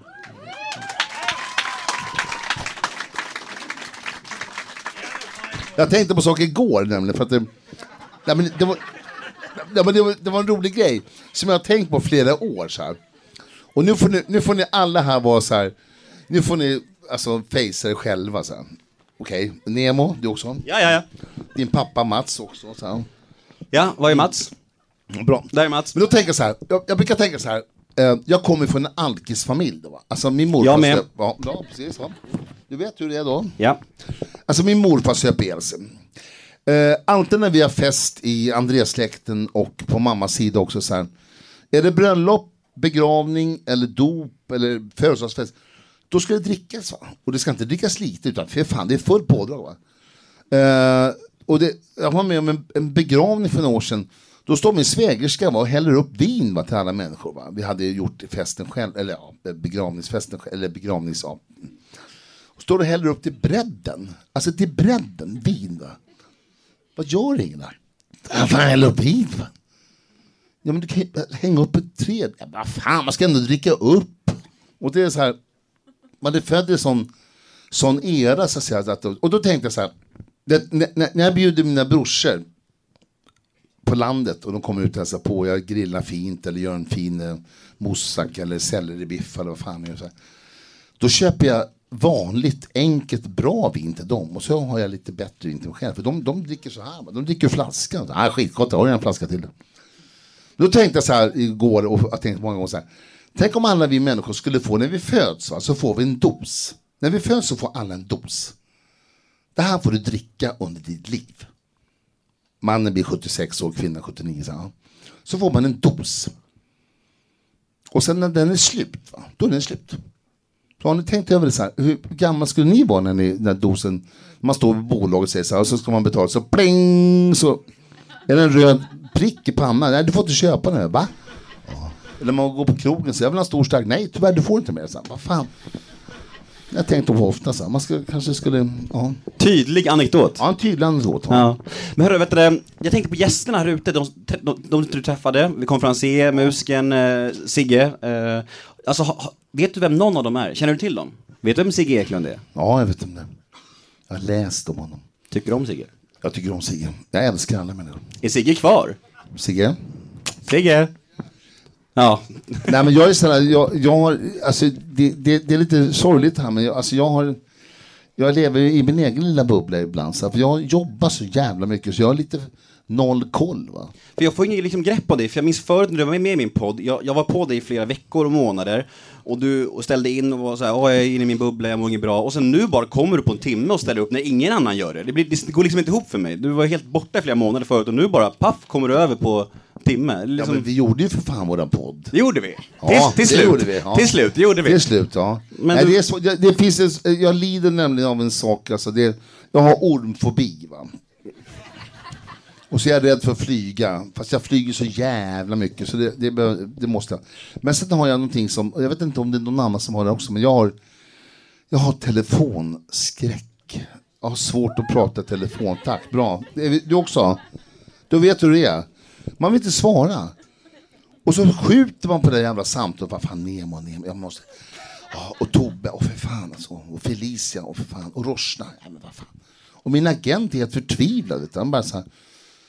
Jag tänkte på saker igår nämligen. För att det, nej, men det, var, nej, men det, var, det var en rolig grej som jag har tänkt på flera år. Så här. Och nu får, ni, nu får ni alla här vara så här. Nu får ni alltså facea er själva. så här. Okej, Nemo, du också. Ja, ja, ja. Din pappa Mats också. Så här. Ja, vad är Mats? Bra. Där är Mats. Men då tänker jag så här, jag, jag brukar tänka så här. Eh, jag kommer från en alkisfamilj då va? Alltså min morfar... Jag med. söp- Ja, ja, precis. Ja. Du vet hur det är då? Ja. Alltså min morfar söp ihjäl sig. Eh, alltid när vi har fest i Andreassläkten och på mammas sida också så här. Är det bröllop, begravning eller dop eller födelsedagsfest. Då ska det drickas va? Och det ska inte drickas lite utan för fan det är fullt pådrag va. Eh, och det, jag var med om en, en begravning för några år sedan. Då står min svägerska va, och häller upp vin va, till alla människor. Va? Vi hade gjort festen själv, eller ja, begravningsfesten, själv- eller begravnings... Ja. Och står och häller upp till bredden. Alltså till bredden, vin va. Vad gör ingen där? Fan häll upp hit va. Ja men du kan ju hänga upp ett träd. Ja, vad fan, man ska ändå dricka upp. Och det är så här, man är född i en sån, sån era så att säga. Att, och då tänkte jag så här, det, när när jag bjuder mina brorsor på landet och de kommer ut och hälsar på, jag grillar fint eller gör en fin eh, moussaka eller selleribiff eller vad fan jag. Så här. Då köper jag vanligt, enkelt, bra vin till dem och så har jag lite bättre vin till mig själv. För de, de dricker så här, de dricker flaskan. Ah, skitgott, jag har en flaska till. Då tänkte jag så här igår och jag tänkte många gånger så här. Tänk om alla vi människor skulle få, när vi föds, va, så får vi en dos. När vi föds så får alla en dos. Det här får du dricka under ditt liv. Mannen blir 76 år, kvinnan 79. Så, så får man en dos. Och sen när den är slut, va, då är den slut. Så har ni tänkt över det så här, hur gamla skulle ni vara när, ni, när dosen, man står vid bolaget och säger så här, och så ska man betala, så pling, så är det en röd prick i pannan. Nej, du får inte köpa den här, va? Ja. Eller man går på krogen och säger, jag vill ha en stor stark, nej tyvärr du får inte mer. Så här, vad fan. Jag tänkte på ofta så här, man ska, kanske skulle, ja. Tydlig anekdot. Ja, en tydlig anekdot. Ja. Ja. Men hörru, vet du, jag tänkte på gästerna här ute, de, de, de du träffade, konferencier, musikern eh, Sigge. Eh, alltså, ha- vet du vem någon av dem är? Känner du till dem? Vet du vem Sigge Eklund är? ja, jag vet om det. Jag har läst om honom. Tycker du om Sigge? Jag tycker om Sigge. Jag älskar alla människor. Är Sigge kvar? Sigge? Sigge? Ja. Nej men jag är sådär, jag, jag har, alltså det, det, det är lite sorgligt här men jag, alltså jag har jag lever i min egen lilla bubbla ibland, så att jag jobbar så jävla mycket så jag har lite noll koll. Va? För jag får inget liksom, grepp på dig, för jag minns förut när du var med i min podd, jag, jag var på dig i flera veckor och månader och du och ställde in och var såhär, åh jag är inne i min bubbla, jag mår inget bra. Och sen nu bara kommer du på en timme och ställer upp när ingen annan gör det. Det, blir, det går liksom inte ihop för mig. Du var helt borta i flera månader förut och nu bara, paff, kommer du över på timme. Är Ja, Liksom, men vi gjorde ju för fan våran podd. Det gjorde vi. Ja, till, till det slut. gjorde vi, ja. Till slut, det gjorde vi. Är slut, ja. Men Nej, du- det är så, det, det finns en, jag lider nämligen av en sak, alltså det, jag har ormfobi. Va? Och så är jag rädd för att flyga, fast jag flyger så jävla mycket så det, det, det måste jag. Men sen har jag någonting som, jag vet inte om det är någon annan som har det också, men jag har, jag har telefonskräck. Jag har svårt att prata i telefon, tack, bra. Du också? Du vet hur det är. Man vill inte svara. Och så skjuter man på det jävla samtalet. Vad fan, Nemo, Nemo. Jag måste... Ja, och Tobbe, och för fan alltså. Och Felicia, och för fan. Och Roshna. Ja, men vad fan. Och min agent är helt förtvivlad. Han bara så här.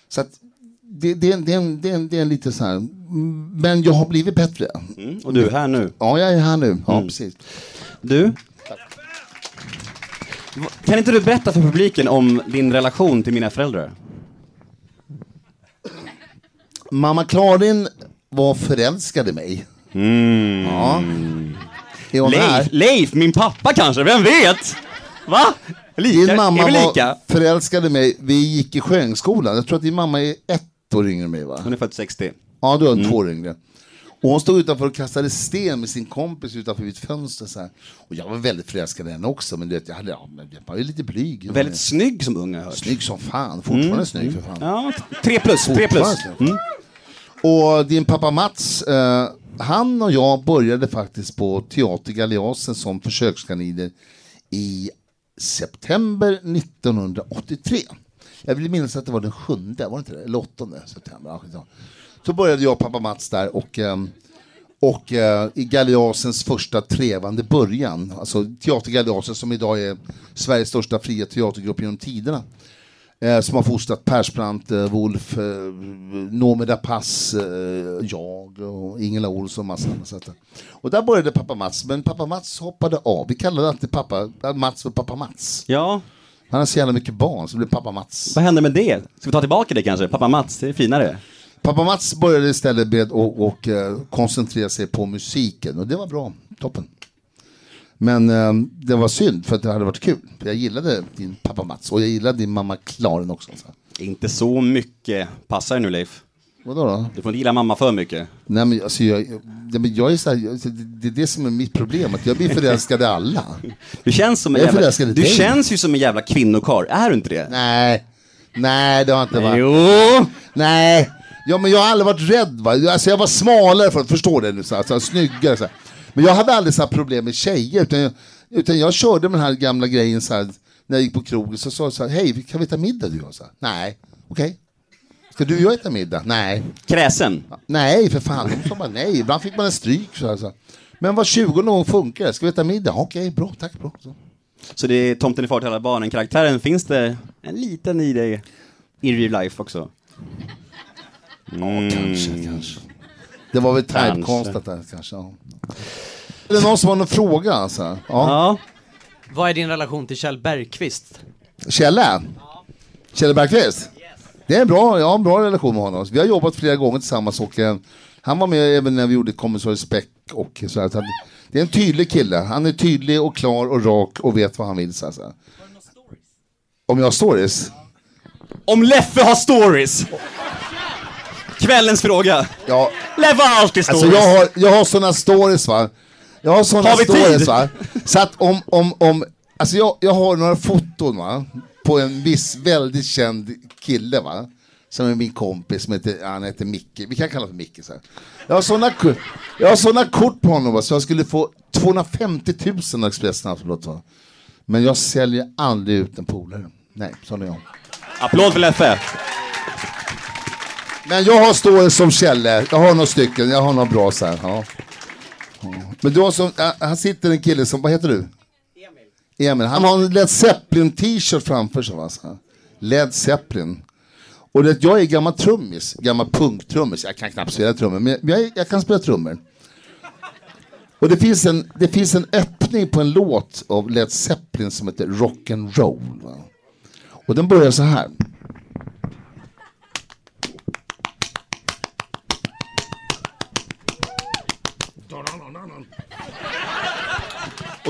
Så att det, det, det, är en- det, är en- det är en lite så här. Men jag har blivit bättre. Mm, och du är här nu. Ja, jag är här nu. Ja, Mm. precis. Du? Kan inte du berätta för publiken om din relation till mina föräldrar? Mamma Klarin var förälskad i mig. Ja. Är hon Leif, här? Leif, min pappa kanske, vem vet? Va? Lika? Din mamma är vi var lika? förälskad i mig. Vi gick i Sjöngsskolan. Jag tror att din mamma är ett år yngre än mig va? Hon är född 60. Ja, du har två år yngre. Och hon stod utanför och kastade sten med sin kompis utanför mitt fönster. Så här. Och jag var väldigt förälskad i henne också, men du vet, jag, hade, ja, men jag var ju lite blyg. Väldigt snygg som ung har hört. snygg som fan. Fortfarande snygg för fan. Ja, tre plus, tre plus. Snygg. Och din pappa Mats, eh, han och jag började faktiskt på Teater Galeasen som försökskaniner i september 1983. Jag vill minnas att det var den sjunde, var det inte det? Eller åttonde september. Så började jag och pappa Mats där och, ehm, och eh, i Galeasens första trevande början, alltså Teater Galeasen som idag är Sveriges största fria teatergrupp genom tiderna. Eh, som har fostrat Persbrandt, eh, Wolf, Noomi eh, jag och Ingela Olsson och massa andra. Och där började pappa Mats, men pappa Mats hoppade av. Vi kallade alltid pappa Mats för pappa Mats. Ja, Han har så jävla mycket barn, så det blev pappa Mats. vad hände med det? Ska vi ta tillbaka det kanske? Pappa Mats, det är finare. Pappa Mats började istället med att och, eh, koncentrera sig på musiken och det var bra, toppen. Men eh, det var synd för att det hade varit kul. För jag gillade din pappa Mats och jag gillade din mamma Klaren också. Så. Inte så mycket. Passar det nu Leif? Vadå då? Du får inte gilla mamma för mycket. Nej, men alltså, jag, jag, jag är så här, jag, det, är det som är mitt problem, att jag blir förälskad i alla. Du känns som en Jag jävla... Du dig. känns ju som en jävla kvinnokarl. Är du inte det? Nej, nej det har inte varit. Jo! Nej, ja, men jag har aldrig varit rädd. Va? Alltså, jag var smalare för förstår det nu, så här, så här, snyggare. Så här. Men jag hade aldrig så här problem med tjejer, utan jag, utan jag körde med den här gamla grejen så här, när jag gick på krogen. Så sa jag så här, hej, kan vi äta middag du och jag? Så här, Nej, okej. Ska du och jag äta middag? Nej. Kräsen. Nej, för fan. De sa bara nej. Ibland fick man en stryk. Så här, så här. Men var 20 någon funkar. Ska vi äta middag? Okej, bra, tack, bra. Så. Så det är Tomten är far till alla barnen. Karaktären, finns det en liten i dig i real life också? Mm. Kanske, kanske. Det var väl typecastat där kanske. Ja. Är det någon som har någon fråga? Alltså? Ja. Ja. Vad är din relation till Kjell Bergqvist? Kjelle? Kjelle Bergqvist? Det är bra, jag har en bra relation med honom. Vi har jobbat flera gånger tillsammans och eh, han var med även när vi gjorde Kommissarie Speck och så här. Så Det är en tydlig kille. Han är tydlig och klar och rak och vet vad han vill. Så. Om jag har stories? Om Leffe har stories! Kvällens fråga. Ja, har alltid stories. Alltså jag har, jag har såna stories va. Jag har såna Har vi stories tid? va. Så att om, om, om, alltså jag, jag har några foton va. På en viss väldigt känd kille va. Som är min kompis, som heter, han heter Micke. Vi kan kalla honom för Micke så här. Jag har såna, jag har såna kort på honom va, så jag skulle få 250 000 av Expressen Aftonbladet va. Men jag säljer aldrig ut en polare. Nej, sån är jag. Applåd för Leffe. Men jag har stående som Kjelle, jag har några stycken, jag har några bra så här. Ja. Men du har som, Han här sitter en kille som, vad heter du? Emil. Emil, han har en Led Zeppelin t-shirt framför sig Alltså. Led Zeppelin. Och det, jag är gammal trummis, gammal punktrummis. Jag kan knappt spela trummor, men jag, jag, kan spela trummor. Och det finns, en, det finns en öppning på en låt av Led Zeppelin som heter Rock'n'Roll. Och den börjar så här.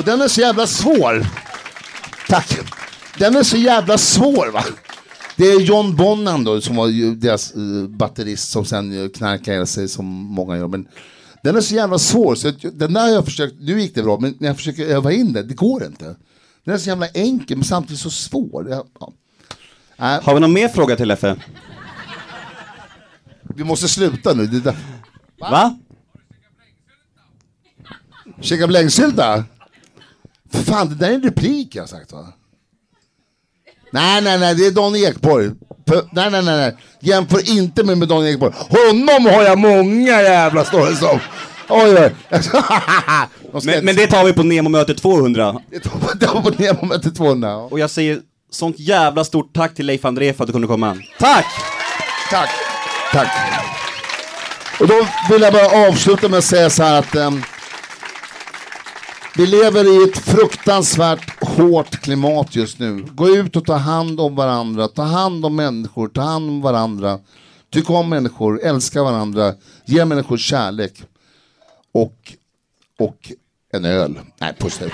Den är så jävla svår. Tack. Den är så jävla svår va. Det är John Bonham då som var deras uh, batterist som sen knarkade ihjäl sig som många gör. Men den är så jävla svår så den där jag försökt, nu gick det bra men när jag försöker öva in det, det går inte. Den är så jävla enkel men samtidigt så svår. Jag, ja. Nej, Har vi någon mer fråga till Leffe? vi måste sluta nu. Det där. Va? Käka blängsylta? För fan, det där är en replik jag har sagt va? Nej, nej, nej, det är Don Ekborg. Nej, nej, nej, nej. Jämför inte med, med Don Ekborg. Honom har jag många jävla stories om. Oj, oj. Men, men det tar vi på Nemo-möte 200. Det tar det tar på Nemo möte 200. ja. Och jag säger sånt jävla stort tack till Leif André för att du kunde komma. Tack! Tack. Tack. Och då vill jag bara avsluta med att säga så här att ehm, vi lever i ett fruktansvärt hårt klimat just nu. Gå ut och ta hand om varandra, ta hand om människor, ta hand om varandra. Tyck om människor, älska varandra, ge människor kärlek. Och, och en öl. Nej, puss nu.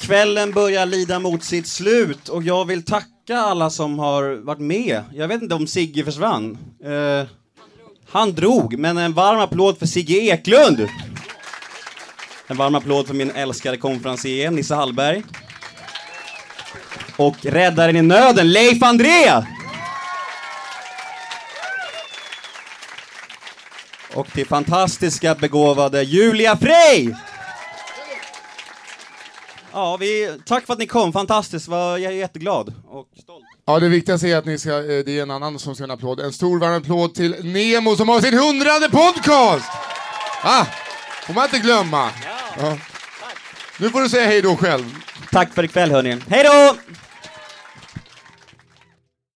Kvällen börjar lida mot sitt slut och jag vill tacka alla som har varit med. Jag vet inte om Sigge försvann. Eh, han drog, men en varm applåd för Sigge Eklund. En varm applåd för min älskade konferencier Nisse Hallberg. Och räddaren i nöden, Leif André! Och till fantastiska begåvade Julia Frey! Ja, vi, tack för att ni kom, fantastiskt, jag är jätteglad och stolt. Ja, det viktigaste är att ni ska, eh, det är en annan som ska ha en applåd. En stor varm applåd till Nemo som har sin hundrade podcast! Ah, får man inte glömma. Ja. Nu får du säga hej då själv. Tack för ikväll hörni. Hej då!